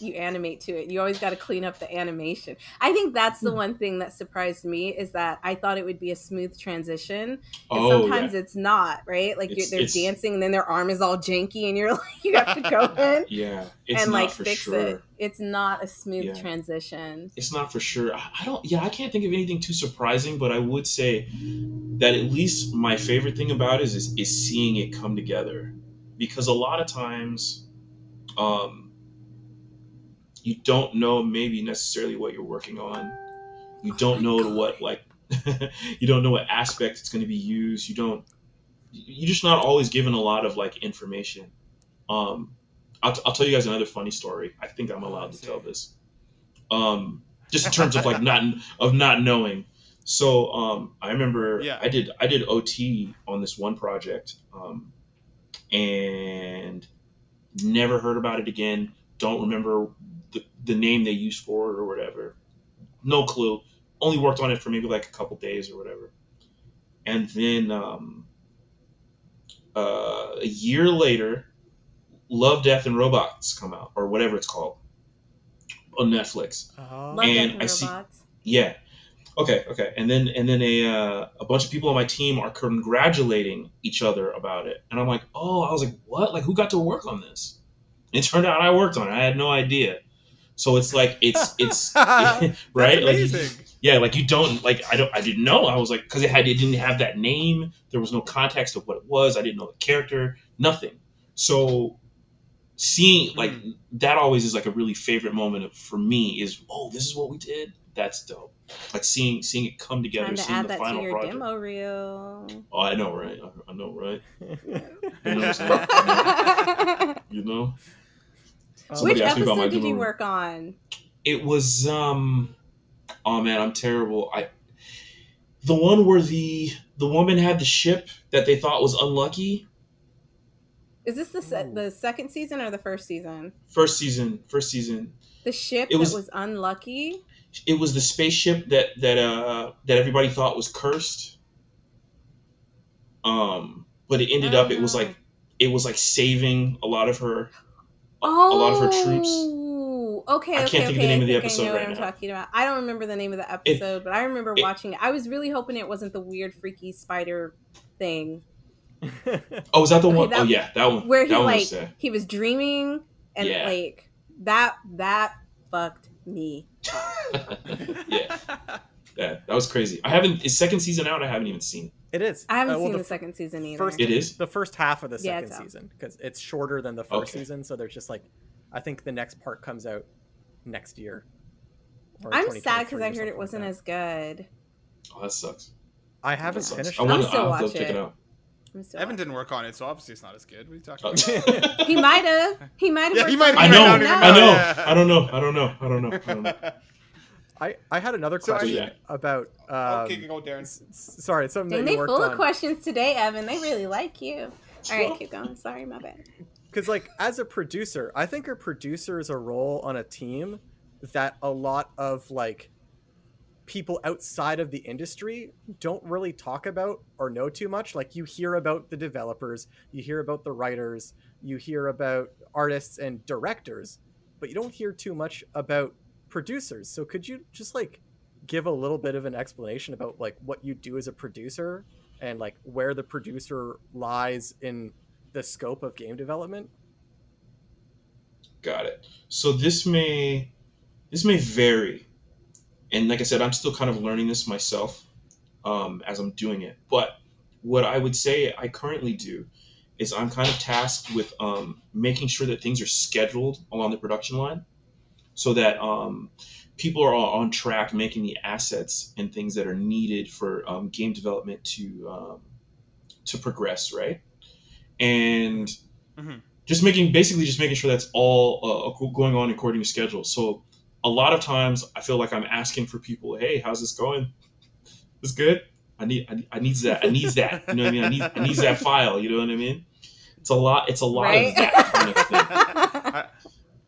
you animate to it. You always got to clean up the animation. I think that's Hmm. the one thing that surprised me is that I thought it would be a smooth transition, and oh, sometimes yeah. it's not. Right? Like you're, they're it's- dancing, and then their arm is all janky, and you're like, you have to go in yeah, and like fix sure. it. It's not a smooth Yeah. transition. It's not for sure. I I don't. Yeah, I can't think of anything too surprising, but I would say that at least my favorite thing about it is is, is seeing it come together, because a lot of times, um, you don't know maybe necessarily what you're working on. You don't know to what like, you don't know what aspect it's going to be used. You don't. You're just not always given a lot of like information. Um, I'll, t- I'll tell you guys another funny story. I think I'm allowed to tell this. Um, just in terms of like not of not knowing. So um, I remember Yeah. I did I did OT on this one project, um, and never heard about it again. Don't remember the, the name they used for it or whatever. No clue. Only worked on it for maybe like a couple days or whatever. And then um, uh, a year later, Love, Death, and Robots come out, or whatever it's called, on Netflix. Oh. Love And Death and I see- Robots. Yeah. Okay. Okay. And then and then a uh, a bunch of people on my team are congratulating each other about it, and I'm like, oh, I was like, what? Like, who got to work on this? It turned out I worked on it. I had no idea. So it's like it's it's right. Like, amazing. yeah, like you don't like I don't I didn't know. I was like because it had it didn't have that name. There was no context of what it was. I didn't know the character. Nothing. So seeing hmm. like that always is like a really favorite moment of, for me is oh this is what we did. That's dope. Like seeing seeing it come together, Time to seeing add the that to final your project. demo reel. Oh, I know, right? I, I know, right? You know, you know. Oh, Somebody asked about my episode did you work on? It was um oh man, I'm terrible. I the one where the the woman had the ship that they thought was unlucky. Is this the se- the second season or the first season? First season, first season. The ship It was- that was unlucky. It was the spaceship that that uh that everybody thought was cursed. Um, but it ended up it was Oh. like it was like saving a lot of her Oh, a lot of her troops. Oh, okay, I can't think of the name I of the episode I know right what I'm now. talking about. I don't remember the name of the episode, but I remember it- watching it. I was really hoping it wasn't the weird, freaky spider thing Oh, is that the Okay, one? that- oh yeah, that one. where he that one like was he was dreaming and Yeah. like that that fucked me. yeah, that that was crazy. I haven't. Is second season out? I haven't even seen. It is. I haven't Uh, well, seen the, f- second season either. First, It is? the first half of the second it's out. season because it's shorter than the first Okay. season. So there's just like, I think the next part comes out next year. I'm sad because I heard it wasn't like as good. Oh, that sucks. I haven't sucks. finished. I I'm want still to. I'll have watch to check it. it out. I'm Evan watching. didn't work on it, so obviously it's not as good. What are you talking Oh. about? He might have. He might have. Yeah, he might have. I know. around No. even I know. I don't know. I don't know. I don't know. I don't know. I I had another So, I question about. Um, okay, go Darren. s- s- sorry, something Dang, that they you worked full of questions today, Evan. They really like you. All right, keep going. Sorry, my bad. because like as a producer i think a producer is a role on a team that a lot of like people outside of the industry don't really talk about or know too much. Like you hear about the developers, you hear about the writers, you hear about artists and directors, but you don't hear too much about producers. So could you just like give a little bit of an explanation about like what you do as a producer and like where the producer lies in the scope of game development? Got it. So this may this may vary, and like I said, I'm still kind of learning this myself um, as I'm doing it. But what I would say I currently do is I'm kind of tasked with um, making sure that things are scheduled along the production line, so that um, people are all on track, making the assets and things that are needed for um, game development to um, to progress, right? And Mhm. just making basically just making sure that's all uh, going on according to schedule. So a lot of times I feel like I'm asking for people, hey, how's this going? It's good? I need I, I needs that I needs that. You know what I mean? I need I needs that file. You know what I mean? It's a lot. It's a lot Right? of that kind of thing.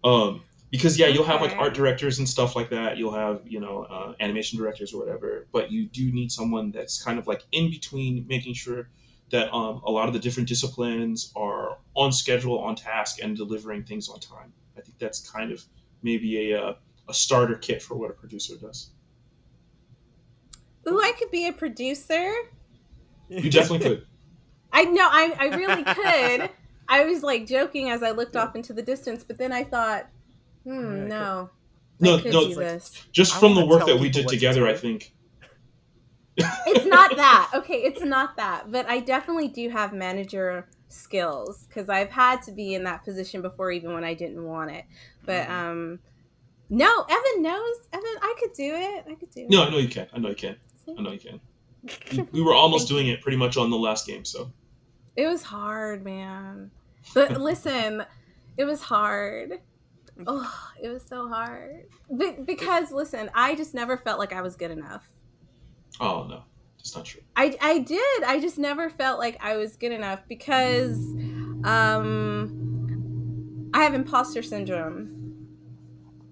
Um, because yeah, you'll have like art directors and stuff like that. You'll have you know uh, animation directors or whatever. But you do need someone that's kind of like in between, making sure that um, a lot of the different disciplines are on schedule, on task, and delivering things on time. I think that's kind of maybe a uh, a starter kit for what a producer does. Ooh, I could be a producer. You definitely could. I know, I, I really could. I was like joking as I looked off into the distance, but then I thought, Yeah, hmm, no. No, no, do. Just I from the work that we did what to together, I think. It's not that. Okay, it's not that. But I definitely do have manager skills because I've had to be in that position before, even when I didn't want it. But Mhm. um, no, Evan knows. Evan, I could do it. I could do it. No, I know you can. I know you can. I know you can. We- We were almost doing it pretty much on the last game, so. It was hard, man. But listen, it was hard. Oh, it was so hard. Be- because listen, I just never felt like I was good enough. Oh no, that's not true. I I did. I just never felt like I was good enough because um I have imposter syndrome.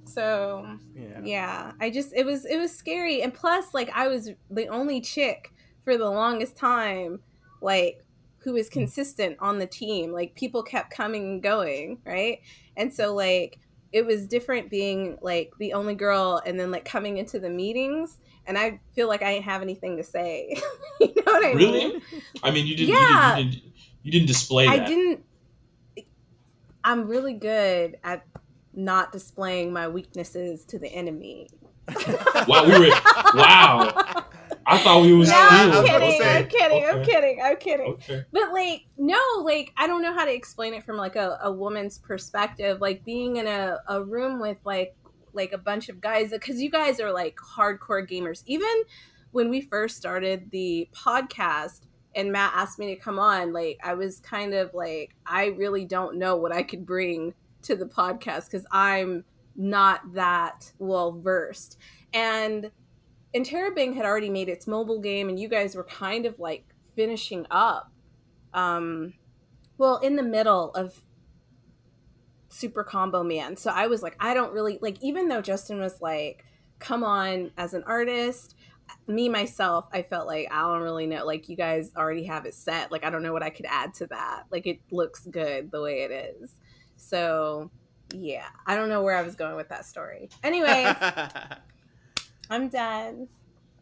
So, Yeah. yeah, I just it was it was scary and plus like I was the only chick for the longest time like who was consistent on the team. Like people kept coming and going, right? And so like it was different being like the only girl and then like coming into the meetings and I feel like I didn't have anything to say. you know what I Really? mean? I mean, you didn't. Yeah. You, didn't, you, didn't, you didn't display I didn't I'm really good at not displaying my weaknesses to the enemy. Wow, we were. Wow, I thought we was no, Yeah, I I'm was cool. gonna kidding. say, I'm kidding. I'm kidding. I'm kidding. Okay. But like, no, like I don't know how to explain it from like a, a woman's perspective. Like being in a, a room with like like a bunch of guys because you guys are like hardcore gamers. Even when we first started the podcast and Matt asked me to come on, like I was kind of like, I really don't know what I could bring to the podcast because I'm not that well versed. And Interabang had already made its mobile game, and you guys were kind of like finishing up. Um, well, in the middle of Super Combo Man. So I was like, I don't really like, even though Justin was like, come on as an artist, me myself, I felt like I don't really know. Like, you guys already have it set. Like, I don't know what I could add to that. Like, it looks good the way it is. So, yeah, I don't know where I was going with that story. Anyway, I'm done.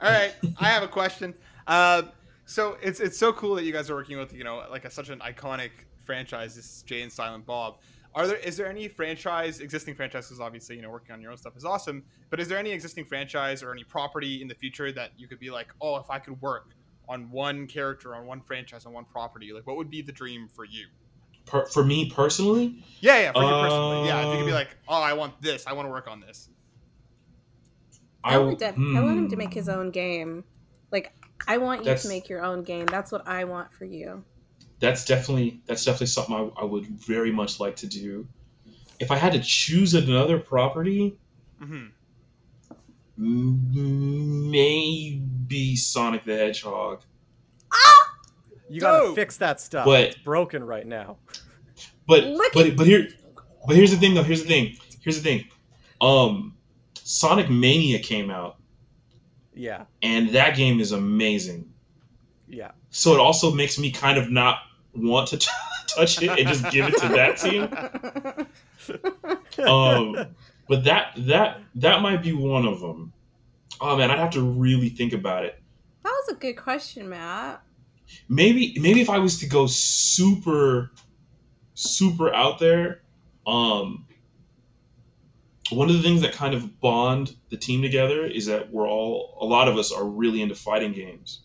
All right, I have a question. Uh, so it's it's so cool that you guys are working with you know like a, such an iconic franchise. This is Jay and Silent Bob. Are there is there any franchise existing franchises? Obviously, you know working on your own stuff is awesome. But is there any existing franchise or any property in the future that you could be like, oh, if I could work on one character, on one franchise, on one property, like what would be the dream for you? Per, for me personally, Yeah, yeah, for you personally. Yeah, if you could be Uh, like, oh, I want this. I want to work on this. I, want, Deb- I want him to hmm. make his own game. Like, I want you That's- to make your own game. That's what I want for you. That's definitely that's definitely something I, I would very much like to do. If I had to choose another property, mm-hmm. m- maybe Sonic the Hedgehog. Ah! You gotta Dope. fix that stuff. But- it's broken right now. But Look but at- but here but here's the thing though. Here's the thing. Here's the thing. Um, Sonic Mania came out, Yeah, and that game is amazing. yeah. So it also makes me kind of not want to touch it and just give it to that team. Um, but that that that might be one of them. Oh man, I'd have to really think about it. That was a good question, Matt. Maybe maybe if I was to go super super out there, um, one of the things that kind of bond the team together is that we're all a lot of us are really into fighting games.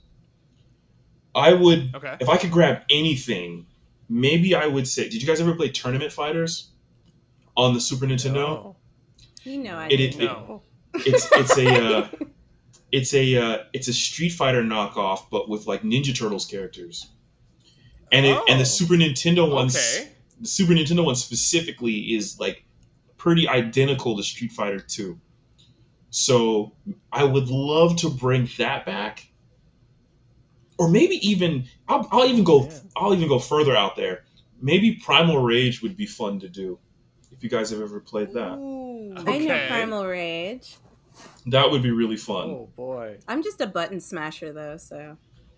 I would Okay. if I could grab anything, maybe I would say. Did you guys ever play Tournament Fighters on the Super Nintendo? No. You know I It- didn't it- know. It's it's a uh, it's a uh, it's a Street Fighter knockoff, but with like Ninja Turtles characters. And it, and Oh. the Super Nintendo ones, Okay. the Super Nintendo one specifically is like pretty identical to Street Fighter Two. So I would love to bring that back, or maybe even I'll, I'll even go Yeah. I'll even go further out there. Maybe Primal Rage would be fun to do. If you guys have ever played that, Ooh. I know Primal Rage. that would be really fun. Oh boy. I'm just a button smasher though, so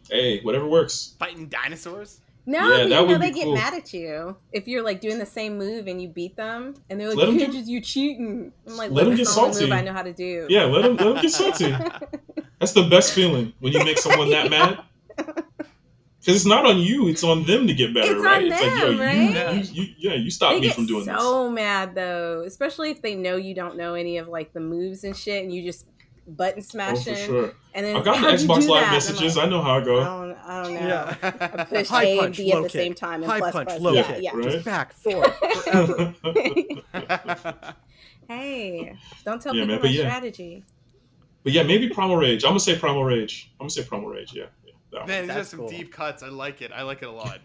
Hey, whatever works. Fighting dinosaurs? No, Yeah, you know they get cool. mad at you if you're like doing the same move and you beat them, and they're like, Let "You just you cheating." I'm like, let 'em "Look, get that's the only salty. move I know how to do." Yeah, let them, let them get salty. That's the best feeling when you make someone that mad. Because it's not on you; it's on them to get better, It's right? on it's like, yo, them, you, right? you, you, yeah, you stop me from doing so mad though, especially if they know you don't know any of like the moves and shit, and you just button this. Oh, smashing. for sure. And then I got the Xbox Live that? Messages. like, I know how I I go. don't, I don't know. Yeah. I push High A and B at the kick. same time and High plus punch, plus. low yeah, kick. yeah. Right? Just back, forth, forever. Hey, don't tell Yeah, people man, but my yeah. strategy. but yeah, maybe Primal Rage. I'm gonna say Primal Rage. I'm gonna say Primal Rage. Yeah, yeah. that. Man, these are some cool. deep cuts. I like it. I like it a lot.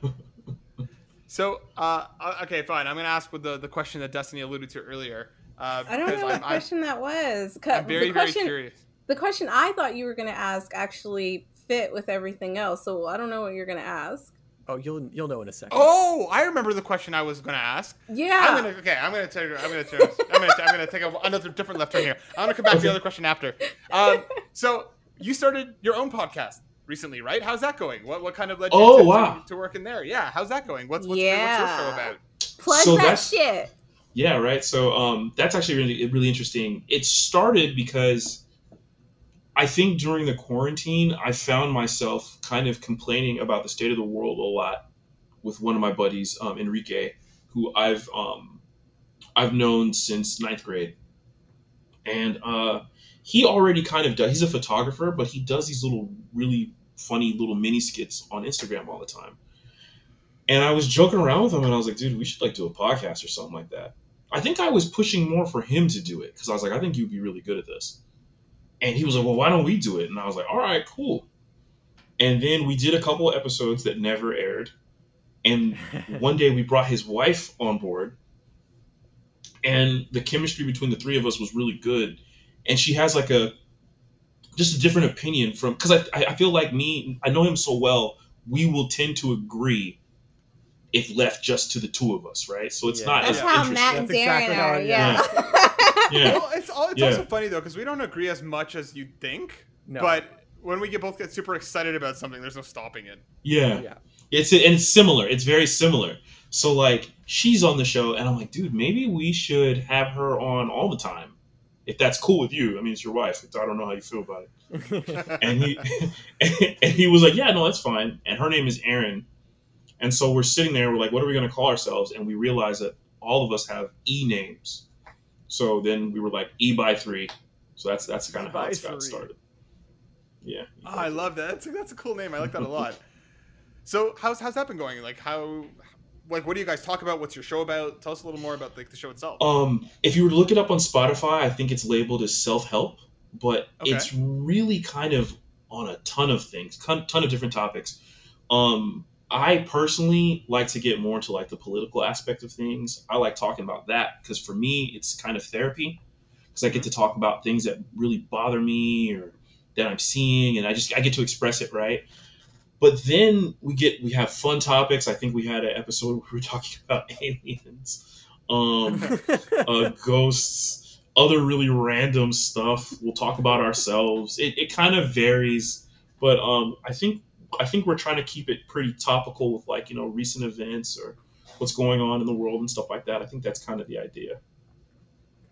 so, uh, uh, okay, fine. I'm gonna ask with the, the question that Destinee alluded to earlier. Uh, I don't know what I'm, I'm- question that was. I'm very, the question, very curious. the question I thought you were going to ask actually fit with everything else, so I don't know what you're going to ask. Oh, you'll you'll know in a second. Oh, I remember the question I was gonna ask. Yeah. I'm gonna okay. I'm gonna take. I'm gonna turn. I'm gonna. I'm gonna take a, another different left turn here. I'm gonna come back to the other question after. Um, so you started your own podcast recently, right? How's that going? What what kind of led you Oh, to, wow. to, to work in there? Yeah, how's that going? What's what's, your, what's your show about? Plug So that shit. Yeah, right. So um, that's actually really really interesting. It started because I think during the quarantine, I found myself kind of complaining about the state of the world a lot with one of my buddies, um, Enrique, who I've um, I've known since ninth grade, and uh, he already kind of does. He's a photographer, but he does these little really funny little mini skits on Instagram all the time. And I was joking around with him, and I was like, "Dude, we should like do a podcast or something like that." I think I was pushing more for him to do it because I was like, "I think you'd be really good at this." And he was like, "Well, why don't we do it?" And I was like, "All right, cool." And then we did a couple of episodes that never aired. And one day we brought his wife on board, and the chemistry between the three of us was really good. And she has like a just a different opinion from because I I I feel like me I know him so well we will tend to agree if left just to the two of us right so it's Yeah. not That's as how interesting. Matt and That's Darren exactly are. I- Yeah. Yeah. Well, it's all, it's Yeah. also funny though because we don't agree as much as you'd think. No. But when we get both get super excited about something, there's no stopping it. yeah yeah. It's and it's similar. It's very similar. So like she's on the show, and I'm like, dude, maybe we should have her on all the time, if that's cool with you. I mean, it's your wife. I don't know how you feel about it. And he and he was like, yeah, no, that's fine. And her name is Erin. And so we're sitting there. We're like, what are we gonna call ourselves? And we realize that all of us have E names. So then we were like E by three. So that's that's kind of how it got started. Yeah. Oh, I love that. That's a, that's a cool name. I like that a lot. So how's how's that been going? Like how, like what do you guys talk about? What's your show about? Tell us a little more about like the show itself. Um, if you were to look it up on Spotify, I think it's labeled as self help, but Okay. it's really kind of on a ton of things, ton, ton of different topics. Um, I personally like to get more into like the political aspect of things. I like talking about that because for me, it's kind of therapy because I get to talk about things that really bother me or that I'm seeing, and I just I get to express it right. But then we get we have fun topics. I think we had an episode where we were talking about aliens, um, uh, ghosts, other really random stuff. We'll talk about ourselves. It, it kind of varies, but um, I think I think we're trying to keep it pretty topical with like you know recent events or what's going on in the world and stuff like that. I think that's kind of the idea.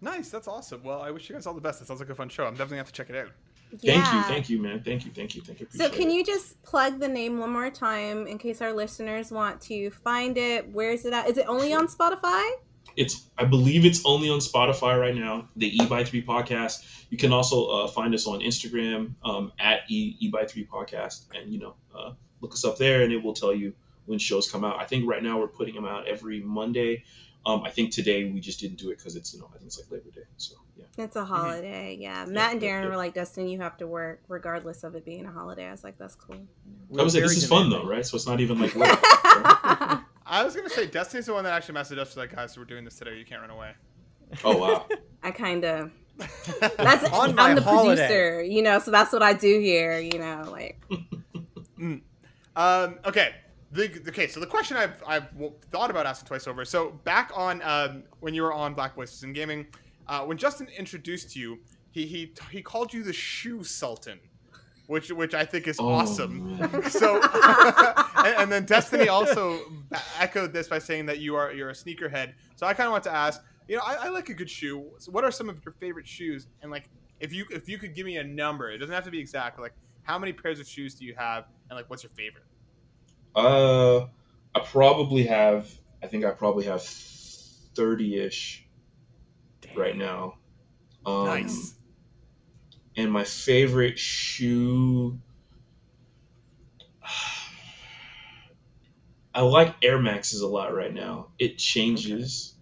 Nice, that's awesome. Well, I wish you guys all the best. It sounds like a fun show. I'm definitely gonna have to check it out. Thank you, thank you, man. Thank you, thank you, thank you. So, can it. you just plug the name one more time in case our listeners want to find it? Where is it at? Is it only on Spotify? It's I believe it's only on Spotify right now. The E by Three podcast. You can also uh, find us on Instagram um, at E E by Three podcast, and you know uh, look us up there, and it will tell you when shows come out. I think right now we're putting them out every Monday. Um, I think today we just didn't do it because it's you know I think it's like Labor Day. So yeah. It's a holiday, yeah. Matt and Darren yeah. were like, Dustin, you have to work regardless of it being a holiday. I was like, that's cool. We're I was like, this is fun though, right? So it's not even like work. I was gonna say Destinee's the one that actually messaged us like, guys, we're doing this today. You can't run away. oh wow. I kind of. That's On I'm my the holiday. producer, you know, so that's what I do here, you know, like. Um, okay. The, okay, so the question I've, I've thought about asking twice over. So back on um, when you were on Black Voices in Gaming, uh, when Justin introduced you, he he he called you the Shoe Sultan, which which I think is Oh, awesome. man. So and, and then Destinee also echoed this by saying that you are you're a sneakerhead. So I kind of want to ask, you know, I, I like a good shoe. So what are some of your favorite shoes? And like, if you if you could give me a number, it doesn't have to be exact. Like, how many pairs of shoes do you have? And like, what's your favorite? Uh, I probably have. I think I probably have thirty-ish right now. Um, nice. And my favorite shoe. I like Air Maxes a lot right now. It changes.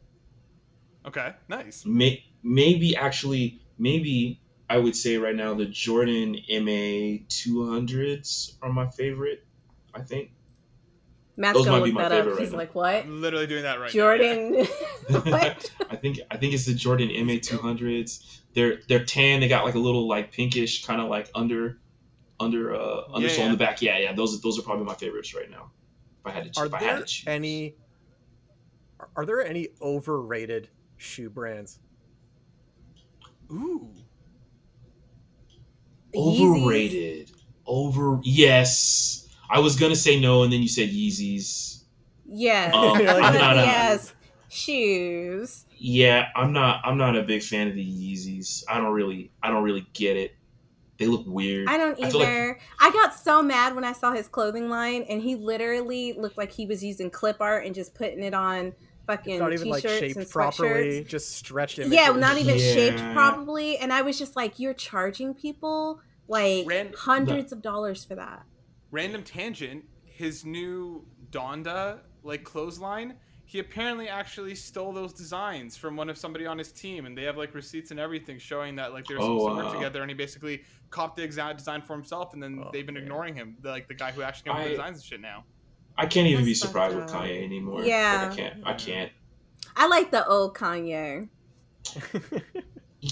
Okay, nice. May, maybe actually, maybe I would say right now the Jordan MA 200s are my favorite. I think. Matt's Those gonna might be look my that up. favorite He's right like, what? I'm literally doing that right Jordan. what? I think I think it's the Jordan MA 200s. They're they're tan. They got like a little like pinkish kind of like under under uh undersole yeah. in the back. Yeah, yeah. Those those are probably my favorites right now. If I had to, choo- Are if I had there to choose. any? are- Are there any overrated shoe brands? now. Ooh. Yeezys. Overrated. Over. Yes. I was gonna say no, and then you said Yeezys. Yeah. Um, I'm not a- yes. Shoes. Yeah, I'm not. I'm not a big fan of the Yeezys. I don't really. I don't really get it. They look weird. I don't I like- either. I got so mad when I saw his clothing line, and he literally looked like he was using clip art and just putting it on fucking Not even like t-shirts and shaped sweatshirts. properly, just stretched images. Yeah, not even shaped properly. And I was just like, you're charging people like Ran- hundreds of dollars for that. Random tangent. His new Donda like clothesline. He apparently actually stole those designs from one of somebody on his team, and they have like receipts and everything showing that like they were Oh, supposed to work together. And he basically copped the exact design for himself, and then Oh, they've been man. ignoring him. The, like the guy who actually came up with the designs and shit now. I can't even be That's fucked surprised with. Kanye anymore. Like, Yeah. I can't. I can't. I like the old Kanye.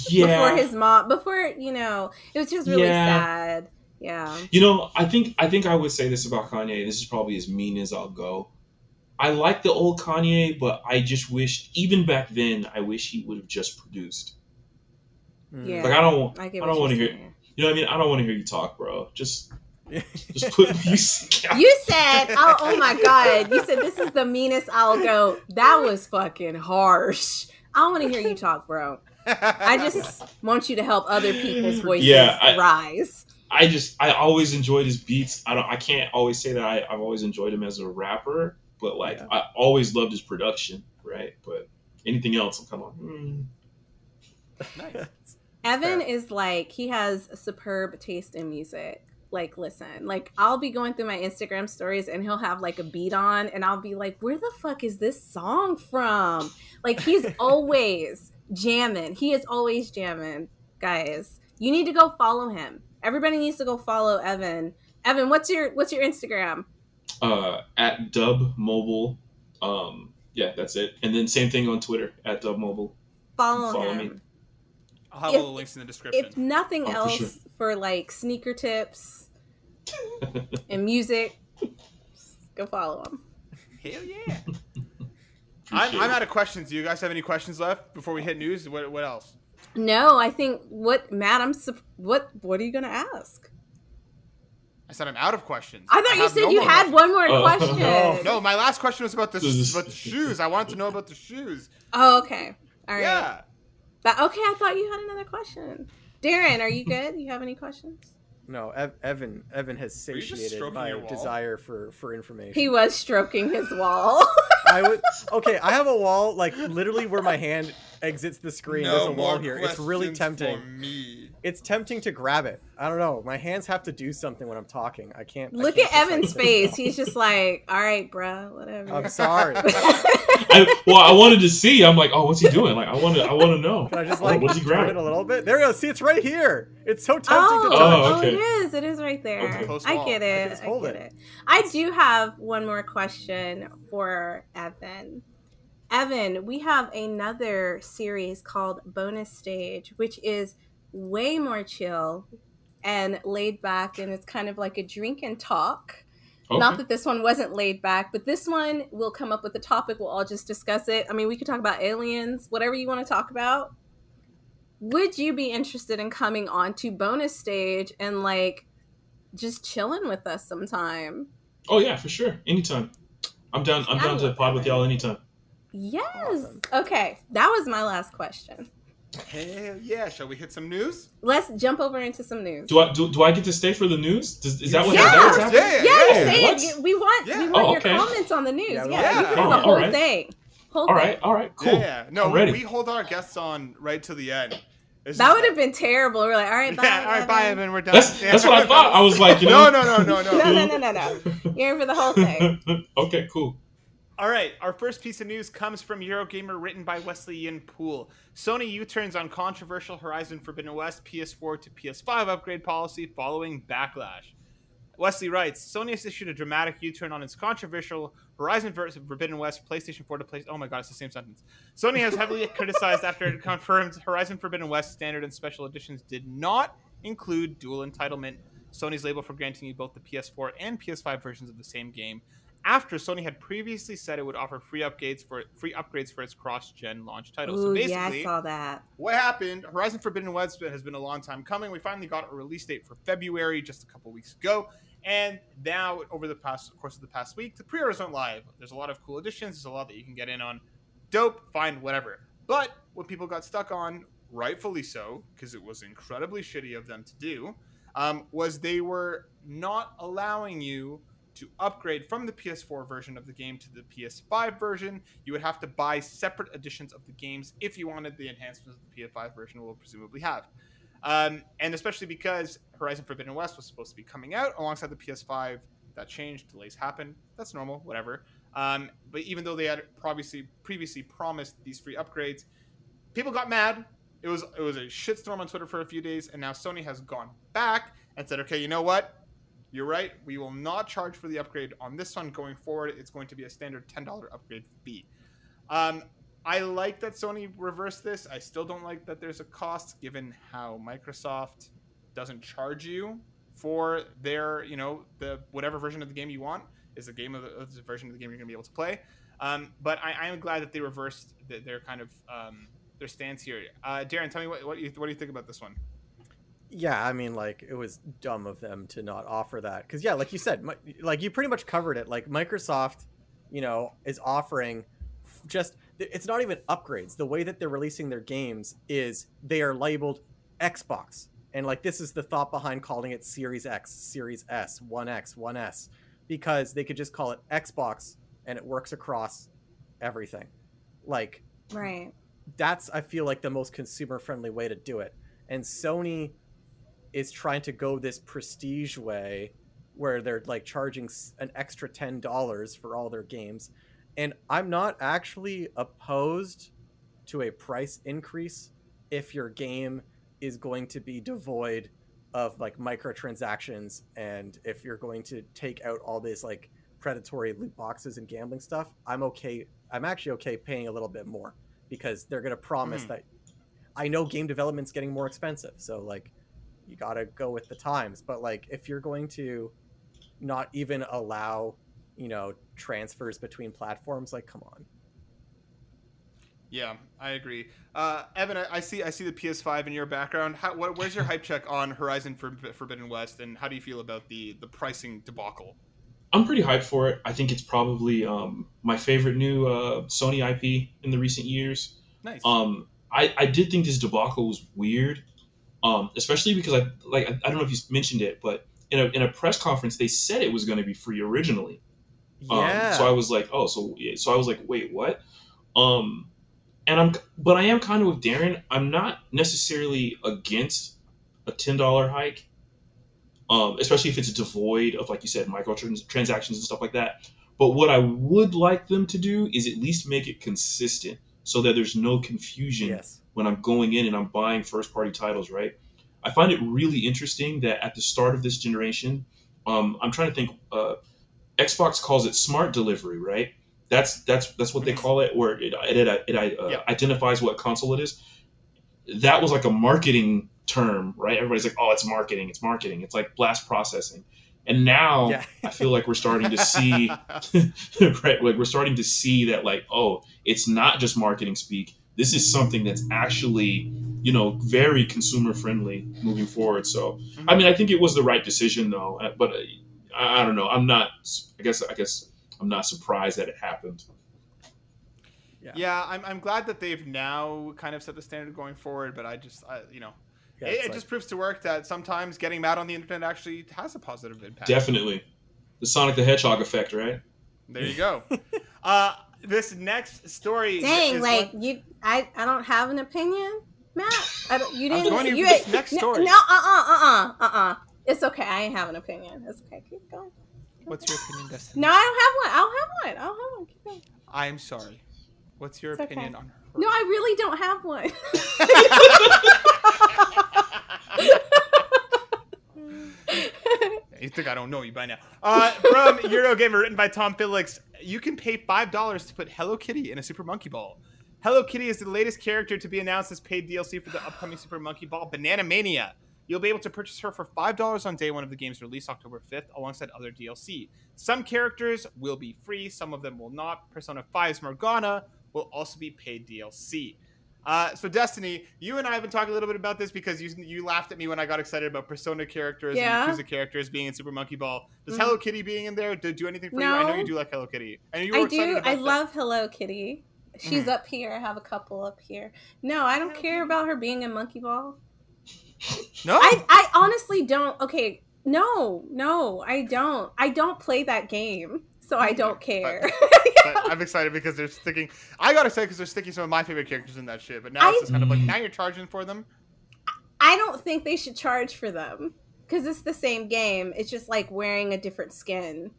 Yeah. Before his mom before, you know, it was just really Yeah. sad. Yeah. You know, I think I think I would say this about Kanye. This is probably as mean as I'll go. I like the old Kanye, but I just wish, even back then, I wish he would have just produced. Mm. Yeah. Like I don't, I I, don't want to you're hear. You know what I mean? I don't want to hear you talk, bro. Just, just put music out. You said, oh, oh my God. You said this is the meanest I'll go. That was fucking harsh. I want to hear you talk, bro. I just want you to help other people's voices Yeah, I- rise. I just, I always enjoyed his beats. I don't, I can't always say that I, I've always enjoyed him as a rapper, but like, Yeah. I always loved his production, right? But anything else, I'm kind of like, mm. nice. Evan Fair. is like, he has a superb taste in music. Like, listen, like, I'll be going through my Instagram stories and he'll have like a beat on, and I'll be like, where the fuck is this song from? Like, he's always jamming. He is always jamming, guys. You need to go follow him. Everybody needs to go follow Evan. Evan, what's your what's your Instagram? uh, at Dubb Mobile. Um, yeah, that's it. And then same thing on Twitter at Dubb Mobile. Follow, Follow him. me. I'll have If- all the links in the description. If nothing Oh, for else, sure. for like sneaker tips and music, go follow him. Hell yeah. I'm, I'm out of questions. Do you guys have any questions left before we hit news? What, what else? No, I think what Matt. I'm what. What are you gonna ask? I said I'm out of questions. I thought you said no you had questions. one more Oh. question. No. No, my last question was about the about the shoes. I wanted to know about the shoes. Oh, okay. All right. Yeah. That, okay, I thought you had another question. Darren, are you good? You have any questions? No, Ev- Evan. Evan has Were you just satiated my your desire for for information. He was stroking his wall. I would. Okay, I have a wall like literally where my hand exits the screen. There's a wall here. It's really tempting. For me. It's tempting to grab it. I don't know. My hands have to do something when I'm talking. I can't. I Look can't at Evan's face. He's just like, all right, bruh, whatever. I'm sorry. I, well, I wanted to see. I'm like, oh, what's he doing? Like, I want to. I want to know. Can I just Oh, like what's he turn it grabbing? a little bit? There we go. See, it's right here. It's so tempting Oh, to touch. Oh, oh, okay. Oh, it is. It is right there. Okay. I get it. can I, just hold get it. it. I do have one more question for Evan. Evan, we have another series called Bonus Stage, which is way more chill and laid back, and it's kind of like a drink and talk. Okay. Not that this one wasn't laid back, but this one we'll come up with a topic. We'll all just discuss it. I mean, we could talk about aliens, whatever you want to talk about. Would you be interested in coming on to bonus stage and like just chilling with us sometime? Oh yeah, for sure. Anytime. I'm down. I'm down to pod with y'all anytime. Yes. Awesome. Okay, that was my last question. Hell yeah! Shall we hit some news? Let's jump over into some news. Do I do, do I get to stay for the news? Does, is that what Yeah. is that what's Yeah, happening? yeah, yeah, yeah. say what? it. We want Yeah. we want Oh, your okay. comments on the news. Yeah, Yeah, we you want- can yeah. do oh, the Oh, whole alright. thing. Whole All thing. right. All right. Cool. Yeah, yeah. No, I'm ready. we hold our guests on right to the end. It's That would have been terrible. We're like, all right, bye. Yeah, all right, bye, Evan. We're done. That's Yeah. that's what I thought. I was like, you know. no, no, no, no, no. No, no, no, no, no. You're in for the whole thing. okay. Cool. All right, our first piece of news comes from Eurogamer, written by Wesley Yin-Poole. Sony U-turns on controversial Horizon Forbidden West PS4 to PS5 upgrade policy following backlash. Wesley writes, Sony has issued a dramatic U-turn on its controversial Horizon. Forbidden West PlayStation 4 to PlayStation. Oh my god, it's the same sentence. Sony has heavily criticized after it confirmed Horizon Forbidden West standard and special editions did not include dual entitlement. Sony's label for granting you both the PS4 and PS5 versions of the same game after Sony had previously said it would offer free upgrades for free upgrades for its cross-gen launch titles. so basically, yeah, I saw that. what happened? Horizon Forbidden West has been a long time coming. We finally got a release date for February just a couple weeks ago, and now over the past course of the past week, the pre-orders went live. There's a lot of cool additions. There's a lot that you can get in on. Dope, fine, whatever. But what people got stuck on, rightfully so, because it was incredibly shitty of them to do, um, was they were not allowing you to upgrade from the PS4 version of the game to the PS5 version, you would have to buy separate editions of the games if you wanted the enhancements the PS5 version will presumably have. Um, and especially because Horizon Forbidden West was supposed to be coming out alongside the PS5, that changed, delays happened. That's normal, whatever. Um, but even though they had previously previously promised these free upgrades, people got mad. It was it was a shitstorm on Twitter for a few days, and now Sony has gone back and said, okay, you know what? You're right. We will not charge for the upgrade on this one going forward. It's going to be a standard $10 upgrade fee. Um, I like that Sony reversed this. I still don't like that there's a cost given how Microsoft doesn't charge you for their, you know, the whatever version of the game you want is the game of the, is the version of the game you're going to be able to play. Um, but I, am glad that they reversed the, their kind of um, their stance here. Uh, Darren, tell me what what, you, what do you think about this one? Yeah, I mean, like it was dumb of them to not offer that because yeah, like you said, mi- like you pretty much covered it. Like Microsoft, you know, is offering just it's not even upgrades. The way that they're releasing their games is they are labeled Xbox, and like this is the thought behind calling it Series X, Series S, One X, One S, because they could just call it Xbox and it works across everything. Like Right. that's I feel like the most consumer friendly way to do it. And Sony is trying to go this prestige way where they're like charging an extra $10 for all their games. And I'm not actually opposed to a price increase if your game is going to be devoid of like microtransactions and if you're going to take out all this like predatory loot boxes and gambling stuff. I'm okay. I'm actually okay paying a little bit more because they're going to promise Mhm. that I know game development's getting more expensive. So like you got to go with the times, but like if you're going to not even allow, you know, transfers between platforms, like come on. Yeah, I agree. Uh, Evan, I, I see I see the PS5 in your background. How, what, where's your hype check on Horizon for Forbidden West, and how do you feel about the the pricing debacle? I'm pretty hyped for it. I think it's probably um, my favorite new uh, Sony IP in the recent years. Nice. Um, I, I did think this debacle was weird, um, especially because I like I, I don't know if you mentioned it, but in a in a press conference they said it was going to be free originally. Yeah. Um, so I was like, oh, so yeah. so I was like, wait, what? Um, and I'm, but I am kind of with Darren. I'm not necessarily against a ten dollar hike, um, especially if it's devoid of, like you said, microtransactions and stuff like that. But what I would like them to do is at least make it consistent, so that there's no confusion yes. when I'm going in and I'm buying first party titles. Right? I find it really interesting that at the start of this generation, um, I'm trying to think. Uh, Xbox calls it smart delivery, right? That's that's that's what they call it, where it it, it, it uh, Yeah. identifies what console it is. That was like a marketing term, right? Everybody's like, "Oh, it's marketing, it's marketing." It's like blast processing, and now Yeah. I feel like we're starting to see, right? Like we're starting to see that, like, oh, it's not just marketing speak. This is something that's actually, you know, very consumer friendly moving forward. So, I mean, I think it was the right decision, though. uh, But uh, I, I don't know. I'm not. I guess. I guess I'm not surprised that it happened. yeah, yeah, I'm, I'm glad that they've now kind of set the standard going forward. But I just, I, you know, Yeah, it, it's it like- just proves to work that sometimes getting mad on the internet actually has a positive impact. Definitely, the Sonic the Hedgehog effect, right? There you go. uh, this next story. Dang, is like one- you, I, I don't have an opinion, Matt. I don't, you I was didn't. going to you this next no, story. No, uh, uh, uh, uh, uh, uh. It's okay. I ain't have an opinion. It's okay. Keep going. what's your opinion, Destinee? No, I don't have one. I don't have one. I don't have one. Keep going. I'm sorry. What's your It's okay. opinion on her? No, I really don't have one. You think I don't know you by now? Uh, from Eurogamer, written by Tom Phillips. You can pay five dollars to put Hello Kitty in a Super Monkey Ball. Hello Kitty is the latest character to be announced as paid DLC for the upcoming Super Monkey Ball Banana Mania. You'll be able to purchase her for five dollars on day one of the game's release, October fifth, alongside other DLC. Some characters will be free, some of them will not. Persona 5's Morgana will also be paid DLC. Uh, so Destinee, you and I have been talking a little bit about this because you you laughed at me when I got excited about Persona characters Yeah. and Yakuza characters being in Super Monkey Ball. Does Mhm. Hello Kitty being in there do, do anything for you? I know you do like Hello Kitty. And you were I excited do. about I that. love Hello Kitty. She's Mhm. up here. I have a couple up here. No, I don't Hello care Kitty. about her being in Monkey Ball. No, I, I honestly don't. Okay, no, no, I don't. I don't play that game, so I don't care. but I'm excited because they're sticking. I got excited because they're sticking some of my favorite characters in that shit. But now it's I- just kind of like mm. now you're charging for them. I don't think they should charge for them because it's the same game. It's just like wearing a different skin.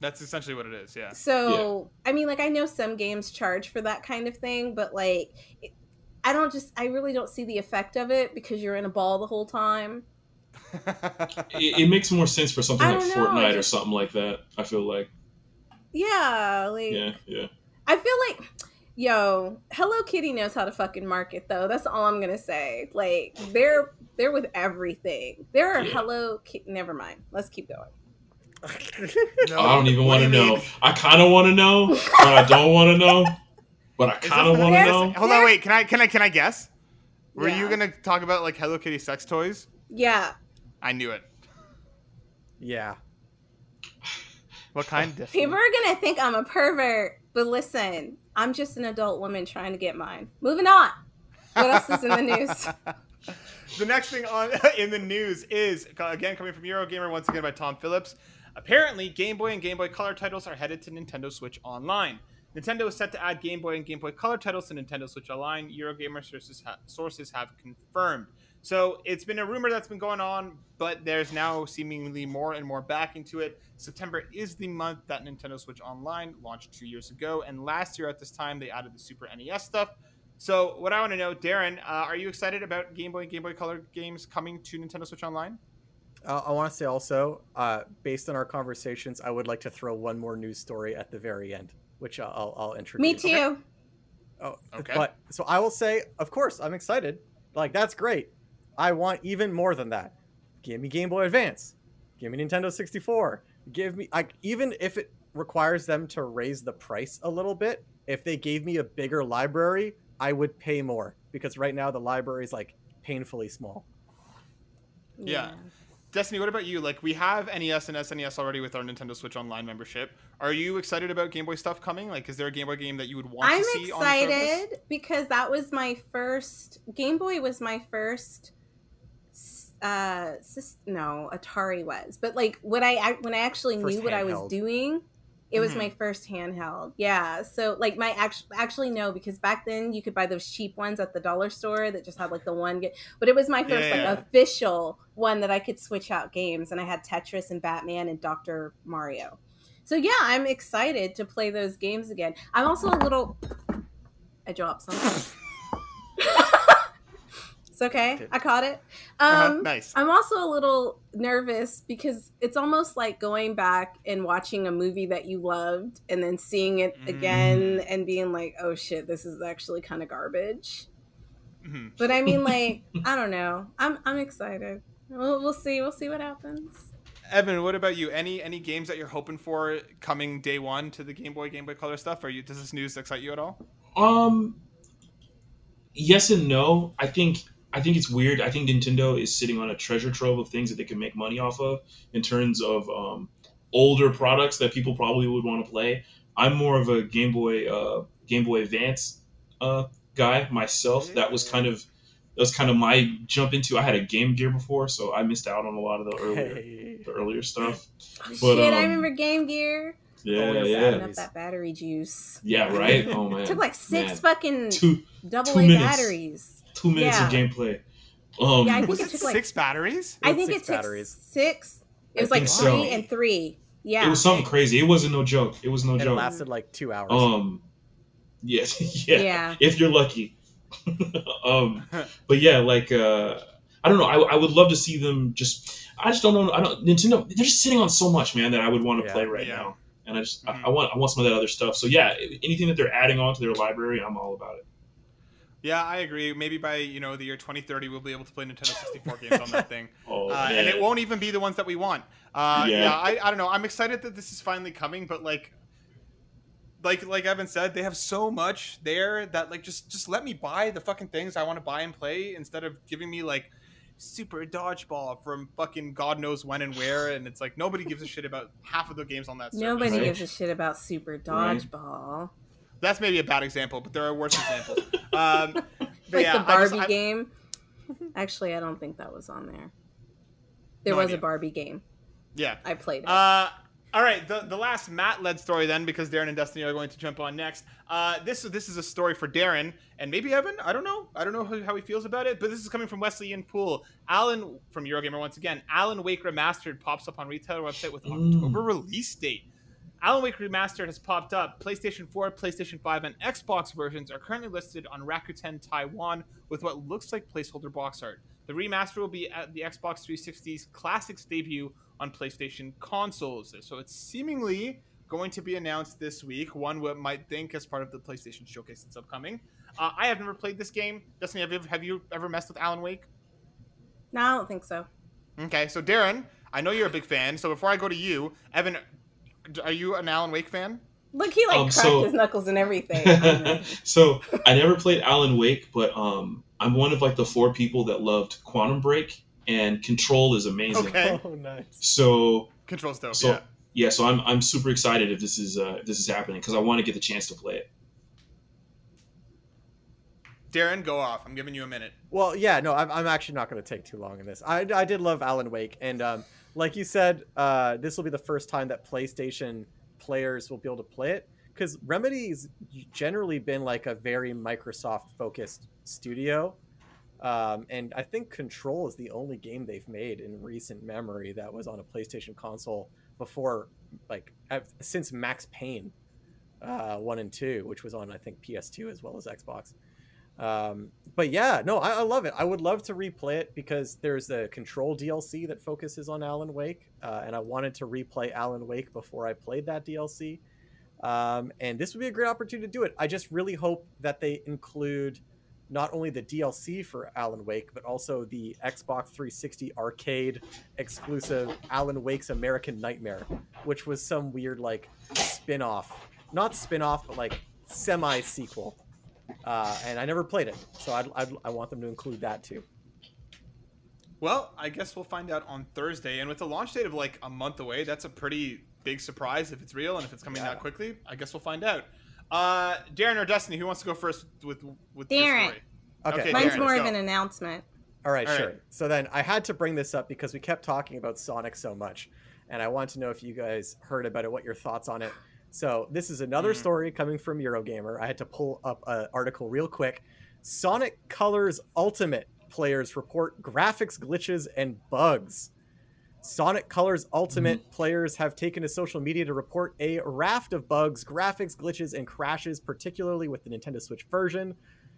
That's essentially what it is. Yeah. So I mean, like I know some games charge for that kind of thing, but like. It, I don't just, I really don't see the effect of it because you're in a ball the whole time. It, it makes more sense for something like know, Fortnite it or something like that. I feel like, Yeah, like, yeah, yeah. I feel like, yo, Hello Kitty knows how to fucking market though. That's all I'm gonna say. Like, they're they're with everything. There are Yeah. Hello Kitty. Never mind. Let's keep going. No, I don't even want to know. mean? I kind of want to know, but I don't want to know. But I kind of want to know. Hold on, wait. Can I can I can I guess? Were you gonna talk about like Hello Kitty sex toys? Yeah. I knew it. Yeah. What kind? Destinee? People are gonna think I'm a pervert, but listen, I'm just an adult woman trying to get mine. Moving on. What else is in the news? the next thing on in the news is again coming from Eurogamer once again by Tom Phillips. Apparently, Game Boy and Game Boy Color titles are headed to Nintendo Switch Online. Nintendo is set to add Game Boy and Game Boy Color titles to Nintendo Switch Online. Eurogamer sources, ha- sources have confirmed. So it's been a rumor that's been going on, but there's now seemingly more and more backing to it. September is the month that Nintendo Switch Online launched two years ago, and last year at this time they added the Super NES stuff. So what I want to know, Darren, uh, are you excited about Game Boy and Game Boy Color games coming to Nintendo Switch Online? Uh, I want to say also, uh, based on our conversations, I would like to throw one more news story at the very end, which I'll, I'll, I'll introduce. Me too. Oh, Okay. But so I will say, of course, I'm excited. Like that's great. I want even more than that. Give me Game Boy Advance. Give me Nintendo 64. Give me like even if it requires them to raise the price a little bit. If they gave me a bigger library, I would pay more because right now the library is like painfully small. Yeah. Destinee, what about you? Like, we have NES and SNES already with our Nintendo Switch Online membership. Are you excited about Game Boy stuff coming? Like, is there a Game Boy game that you would want I'm to see on the service? excited because that was my first Game Boy was my first uh no Atari was but like when I when I actually First knew what I was doing it was Mhm. my first handheld yeah so like my actual actually no because back then you could buy those cheap ones at the dollar store that just had like the one ga- but it was my first Yeah, yeah. like official one that I could switch out games and I had Tetris and Batman and Dr. Mario so yeah I'm excited to play those games again I'm also a little I dropped something. It's okay. Okay. I caught it. Uh-huh, Um, nice. I'm also a little nervous because it's almost like going back and watching a movie that you loved and then seeing it again Mm. and being like, oh shit, this is actually kind of garbage. Mhm. But I mean, like, I don't know. I'm I'm excited. We'll, we'll see. We'll see what happens. Evan, what about you? Any any games that you're hoping for coming day one to the Game Boy, Game Boy Color stuff? Are you does this news excite you at all? Um, yes and no. I think I think it's weird. I think Nintendo is sitting on a treasure trove of things that they can make money off of in terms of um, older products that people probably would want to play. I'm more of a Game Boy uh, Game Boy Advance uh, guy myself. That was kind of that was kind of my jump into. I had a Game Gear before, so I missed out on a lot of the earlier Hey. the earlier stuff. But, shit, I um, remember Game Gear. Yeah, Oh, yeah, up that battery juice. yeah. Right. Oh man, It took like six Man. fucking two double two A minutes. batteries. Two minutes of gameplay. Um, Yeah, I think Was it it took, like- six batteries? I think six it took batteries. six. It was like three so. and three. Yeah. It was something crazy. It wasn't no joke. It was no And it joke. lasted like two hours. Um, yes, yeah, Yeah. If you're lucky. um, but yeah, like uh, I don't know. I, I would love to see them just. I just don't know. I don't Nintendo. They're just sitting on so much, man, that I would want to Yeah. play right Yeah. now. And I just Mhm. I, I want I want some of that other stuff. So yeah, anything that they're adding on to their library, I'm all about it. Yeah, I agree. Maybe by you know the year 2030, we'll be able to play Nintendo 64 games on that thing, Oh, uh, and it won't even be the ones that we want. Uh, yeah, Yeah. I, I don't know. I'm excited that this is finally coming, but like, like like Evan said, they have so much there that like just just let me buy the fucking things I want to buy and play instead of giving me like super dodgeball from fucking god knows when and where and it's like nobody gives a shit about half of the games on that service. Nobody Right. gives a shit about Super Right. Dodgeball. that's maybe a bad example but there are worse examples um but Like yeah, the I just- Barbie I- game. Actually, I don't think that was on there. There No was idea. a Barbie game. yeah I played it. Uh, all right, the, the last Matt led story then, because Darren and Destinee are going to jump on next. Uh, this this is a story for Darren and maybe Evan. I don't know. I don't know how, how he feels about it, but this is coming from Wesley Yin-Poole. Alan from Eurogamer once again. Alan Wake Remastered pops up on retailer website with Mm. October release date. Alan Wake Remastered has popped up. PlayStation 4, PlayStation 5, and Xbox versions are currently listed on Rakuten Taiwan with what looks like placeholder box art. The remaster will be at the Xbox 360's Classics debut on PlayStation consoles. So it's seemingly going to be announced this week. One would might think as part of the PlayStation showcase that's upcoming. Uh, I have never played this game. Destinee, have you, have you ever messed with Alan Wake? no, I don't think so. Okay, so Darren, I know you're a big fan. So before I go to you, Evan, are you an Alan Wake fan? Look, he like Um, cracked so- his knuckles and everything. I don't know. so I never played Alan Wake, but um, I'm one of like the four people that loved Quantum Break and Control is amazing. Okay. Oh, nice. So Control dope. So yeah. yeah, so I'm I'm super excited if this is uh, if this is happening because I want to get the chance to play it. Darren, go off. I'm giving you a minute. Well, yeah, no, I'm, I'm actually not going to take too long in this. I, I did love Alan Wake, and um, like you said, uh, this will be the first time that PlayStation players will be able to play it because Remedy's generally been like a very Microsoft focused studio. Um, and I think Control is the only game they've made in recent memory that was on a PlayStation console before, like, since Max Payne uh, 1 and 2, which was on, I think, PS2 as well as Xbox. Um, but yeah, no, I, I love it. I would love to replay it because there's a Control DLC that focuses on Alan Wake, uh, and I wanted to replay Alan Wake before I played that DLC. Um, and this would be a great opportunity to do it. I just really hope that they include not only the DLC for Alan Wake, but also the Xbox 360 arcade exclusive Alan Wake's American Nightmare, which was some weird like spin-off, not spin-off, but like semi sequel uh, and I never played it, so I'd, I'd, I want them to include that too. Well, I guess we'll find out on Thursday. And with the launch date of like a month away, that's a pretty big surprise if it's real and if it's coming Yeah. that quickly. I guess we'll find out. Uh, Darren or Destinee, who wants to go first with with your Darren. story? Okay. Okay, Mine's Darren, more of an announcement. All right, All sure. right. So then I had to bring this up because we kept talking about Sonic so much, and I want to know if you guys heard about it, what your thoughts on it. So this is another Mhm. story coming from Eurogamer. I had to pull up an article real quick. Sonic Colors Ultimate players report graphics glitches and bugs. Sonic Colors Ultimate players have taken to social media to report a raft of bugs, graphics glitches, and crashes, particularly with the Nintendo Switch version.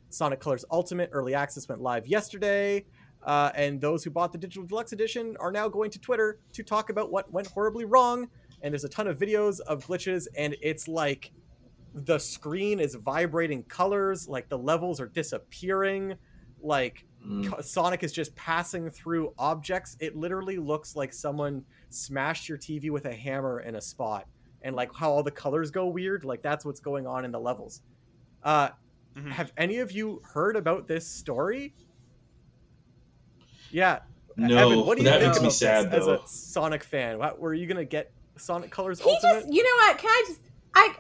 Sonic Colors Ultimate Early Access went live yesterday, uh, and those who bought the Digital Deluxe Edition are now going to Twitter to talk about what went horribly wrong. And there's a ton of videos of glitches, and it's like the screen is vibrating colors, like the levels are disappearing, like Mm. Sonic is just passing through objects. It literally looks like someone smashed your TV with a hammer in a spot, and like how all the colors go weird. Like that's what's going on in the levels. Uh, Mhm. have any of you heard about this story? Yeah, No, Evan, what do you that think makes me about sad this as a Sonic fan? What, were you gonna get Sonic Colors He Ultimate? just, you know what? Can I just, I,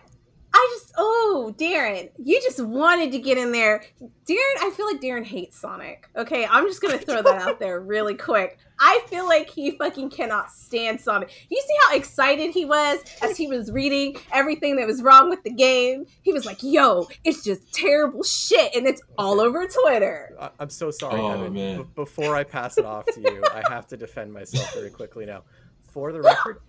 I just, oh, Darren, you just wanted to get in there. Darren, I feel like Darren hates Sonic. Okay, I'm just gonna throw that out there really quick. I feel like he fucking cannot stand Sonic. You see how excited he was as he was reading everything that was wrong with the game? He was like, yo, it's just terrible shit, and it's all over Twitter. I- I'm so sorry, Oh, Evan. man. B- before I pass it off to you, I have to defend myself very quickly now. For the record,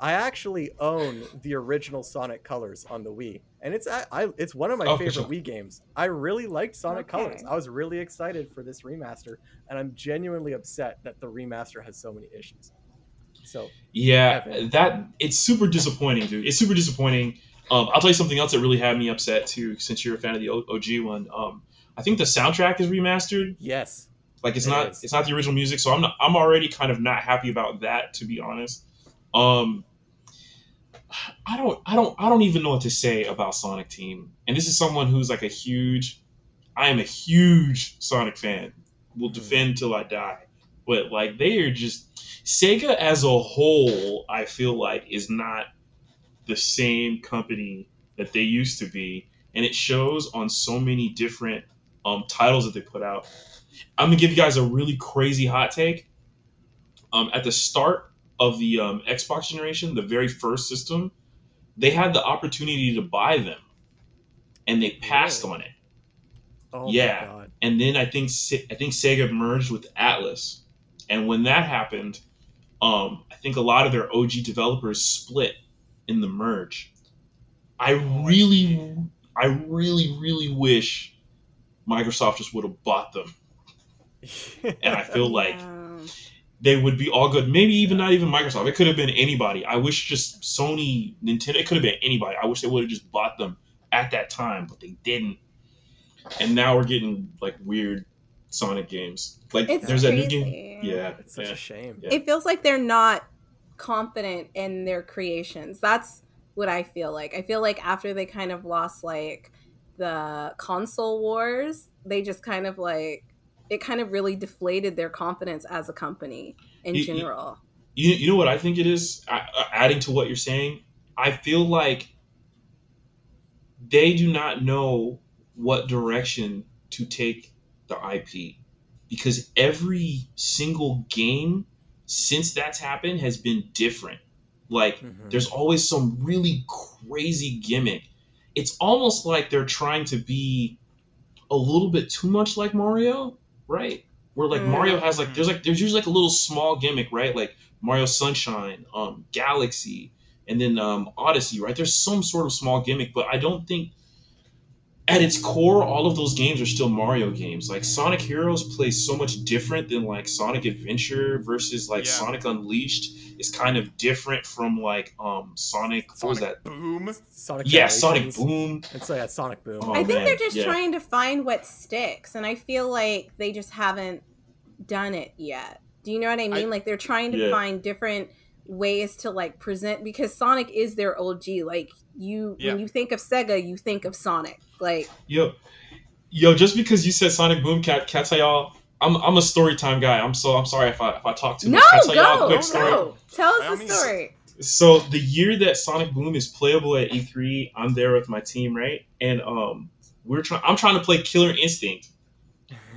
I actually own the original Sonic Colors on the Wii, and it's I, I it's one of my Oh, favorite sure. Wii games. I really liked Sonic Okay. Colors. I was really excited for this remaster, and I'm genuinely upset that the remaster has so many issues. So Yeah, Evan. that it's super disappointing, dude. It's super disappointing. Um, I'll tell you something else that really had me upset too, since you're a fan of the OG one. Um, I think the soundtrack is remastered. yes, Like it's It not is. it's not the original music, so I'm not, I'm already kind of not happy about that, to be honest. Um, I don't I don't I don't even know what to say about Sonic Team. And this is someone who's like a huge I am a huge Sonic fan. Will Mhm. defend till I die. But like they are just Sega as a whole, I feel like is not the same company that they used to be, and it shows on so many different um, titles that they put out. I'm gonna give you guys a really crazy hot take. Um, at the start of the um, Xbox generation, the very first system, they had the opportunity to buy them, and they passed Really? on it. oh Yeah. my god, And then I think I think Sega merged with Atlus, and when that happened, um, I think a lot of their OG developers split in the merge. I Oh, really. I really, really wish Microsoft just would have bought them, and I feel like Yeah. They would be all good. Maybe even not even Microsoft. It could have been anybody. I wish just Sony, Nintendo. It could have been anybody. I wish they would have just bought them at that time, but they didn't. And now we're getting like weird Sonic games. Like It's there's that new game. Yeah, it's such yeah. a shame. Yeah. it feels like they're not confident in their creations. That's what I feel like. I feel like after they kind of lost like the console wars, they just kind of like it kind of really deflated their confidence as a company in You- you- general. You, you know what I think it is? I, uh, adding to what you're saying, I feel like they do not know what direction to take the IP because every single game since that's happened has been different. Like Mhm. there's always some really crazy gimmick. It's almost like they're trying to be a little bit too much like Mario, right? Where like Mm. Mario has like there's like there's usually like a little small gimmick, right? Like Mario Sunshine, um, Galaxy, and then um, Odyssey, right? There's some sort of small gimmick, but I don't think at its core all of those games are still Mario games. Like Sonic Heroes plays so much different than like Sonic Adventure versus like Yeah. Sonic Unleashed is kind of different from like um Sonic, what was that? Boom. Sonic Yeah, Sonic Boom. And so yeah, Sonic Boom. Oh, I think man, they're just yeah. trying to find what sticks, and I feel like they just haven't done it yet. Do you know what I mean? I- like they're trying to Yeah. find different ways to like present because Sonic is their OG. Like you, Yeah. when you think of Sega, you think of Sonic. Like Yep. Yo, just because you said Sonic Boom, Cat, can I tell y'all? I'm I'm a story time guy. I'm so I'm sorry if I if I talk too No, much. Can I tell y'all a go, quick story? go. Tell By us the story. So the year that Sonic Boom is playable at E3, I'm there with my team, right? And um, we're trying. I'm trying to play Killer Instinct,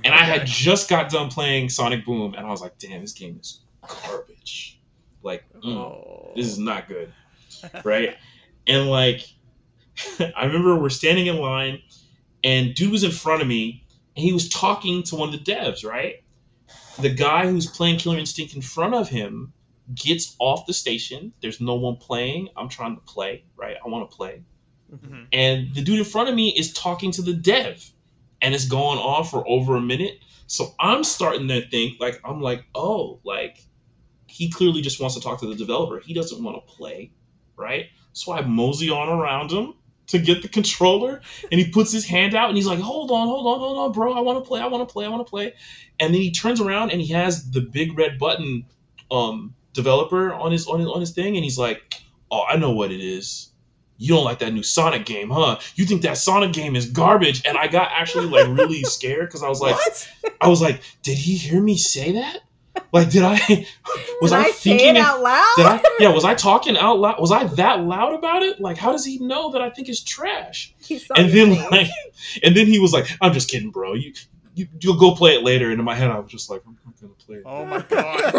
and I had just got done playing Sonic Boom, and I was like, "Damn, this game is garbage. Like, mm, Oh. this is not good." right? And like, I remember we're standing in line, and dude was in front of me, and he was talking to one of the devs, right? The guy who's playing Killer Instinct in front of him gets off the station. There's no one playing. I'm trying to play, right? I want to play. Mhm. And the dude in front of me is talking to the dev, and it's going on for over a minute. So I'm starting to think, like, I'm like, oh, like, he clearly just wants to talk to the developer. He doesn't want to play, right? So I mosey on around him to get the controller, and he puts his hand out and he's like, hold on, hold on, hold on, bro. I want to play, I want to play, I want to play. And then he turns around and he has the big red button um, developer on his on his on his thing, and he's like, oh, I know what it is. You don't like that new Sonic game, huh? You think that Sonic game is garbage? And I got actually like really scared because I was like, what? I was like, did he hear me say that? Like, did I? Was Did I, I, thinking it out loud? Did I? Yeah, was I talking out loud? Was I that loud about it? Like, how does he know that I think it's trash? And then face. like, and then he was like, "I'm just kidding, bro. You, you, you'll go play it later." And in my head, I was just like, "I'm not gonna play it." Oh my god.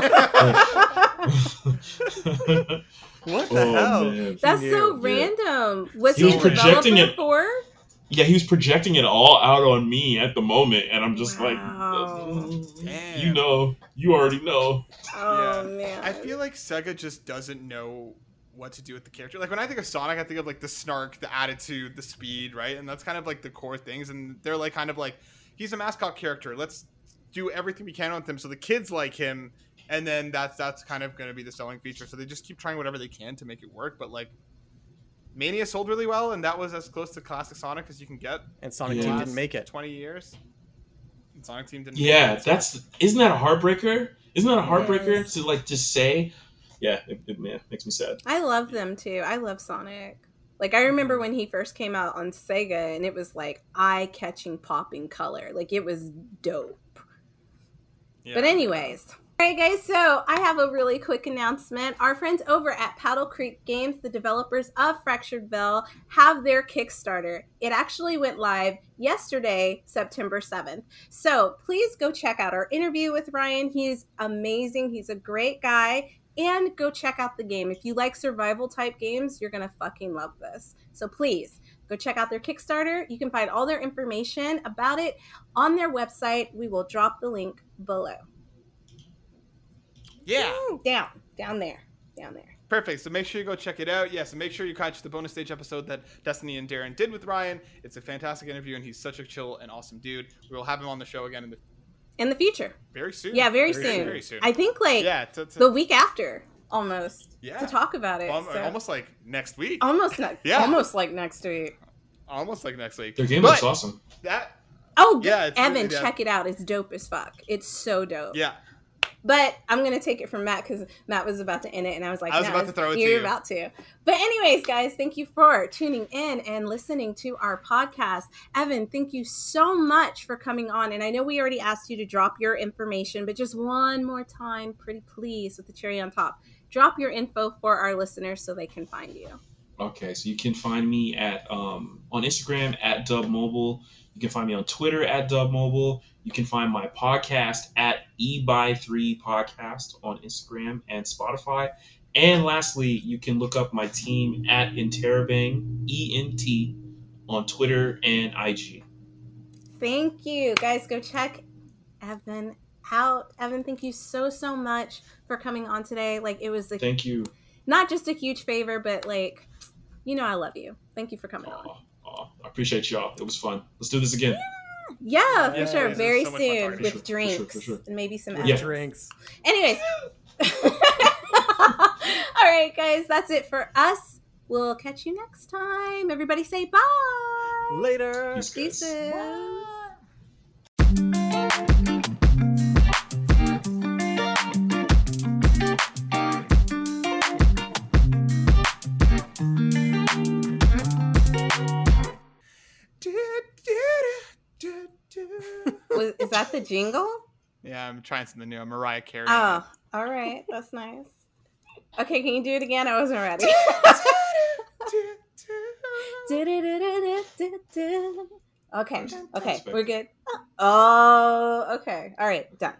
what the Oh, hell? man. That's He so knew, yeah. random. Was He he, was a projecting it- for? Yeah, he was projecting it all out on me at the moment, and I'm just Wow. like, Damn. you know, you already know. Oh Yeah. man. I feel like Sega just doesn't know what to do with the character. Like when I think of Sonic, I think of like the snark, the attitude, the speed, right? And that's kind of like the core things. And they're like kind of like he's a mascot character. Let's do everything we can with him so the kids like him. And then that's that's kind of going to be the selling feature. So they just keep trying whatever they can to make it work. But like Mania sold really well, and that was as close to classic Sonic as you can get. And Sonic Yeah. Team didn't make it. Twenty years. And Sonic Team didn't. make Yeah, it, that's isn't that a heartbreaker? Isn't that a heartbreaker Yes. to like just say? Yeah, it, it man, makes me sad. I love them too. I love Sonic. Like I remember when he first came out on Sega and it was like eye catching popping color. Like it was dope. Yeah. But anyways. Alright guys, so I have a really quick announcement. Our friends over at Paddle Creek Games, the developers of Fractured Bell, have their Kickstarter. It actually went live yesterday, September 7th. So please go check out our interview with Ryan. He's amazing. He's a great guy. And go check out the game. If you like survival type games, you're gonna fucking love this. So please go check out their Kickstarter. You can find all their information about it on their website. We will drop the link below. Yeah. Down, down there, down there. Perfect. So make sure you go check it out. Yes, and make sure you catch the bonus stage episode that Destinee and Darren did with Ryan. It's a fantastic interview, and he's such a chill and awesome dude. We will have him on the show again in the In the future. very soon. Yeah, very, Very soon. very soon. I think like yeah, to, to, the week after, almost. Yeah. To talk about it. al- so- almost like next week. almost next. Yeah. Almost like next week. almost like next week. Their game But looks awesome. That Oh, Yeah, Evan, really dope. check it out. It's dope as fuck. It's so dope. yeah. But I'm gonna take it from Matt because Matt was about to end it, and I was like, I was "Matt, about to throw it to You're you." about to. But anyways, guys, thank you for tuning in and listening to our podcast. Evan, thank you so much for coming on. And I know we already asked you to drop your information, but just one more time, pretty please, with the cherry on top, drop your info for our listeners so they can find you. Okay, so you can find me at um, on Instagram at Dubb Mobile. You can find me on Twitter at Dubb Mobile. You can find my podcast at E by Three Podcast on Instagram and Spotify. And lastly, you can look up my team at Interabang E N T on Twitter and IG. Thank you, guys. Go check Evan out. Evan, thank you so so much for coming on today. Like it was a Thank you. not just a huge favor, but like, you know, I love you. Thank you for coming on. Aw, aw, I appreciate y'all. It was fun. Let's do this again. Yeah, for Yeah, sure. Very so soon talking to with. For sure, drinks for sure. and maybe some. With Yeah. drinks. Anyways. All right, guys, that's it for us. We'll catch you next time. Everybody say bye. Later. Peace, that the jingle? Yeah, I'm trying something new. I'm Mariah Carey. Oh, all right. That's nice. Okay, can you do it again? I wasn't ready. okay, okay, we're good. Oh, okay. All right, done.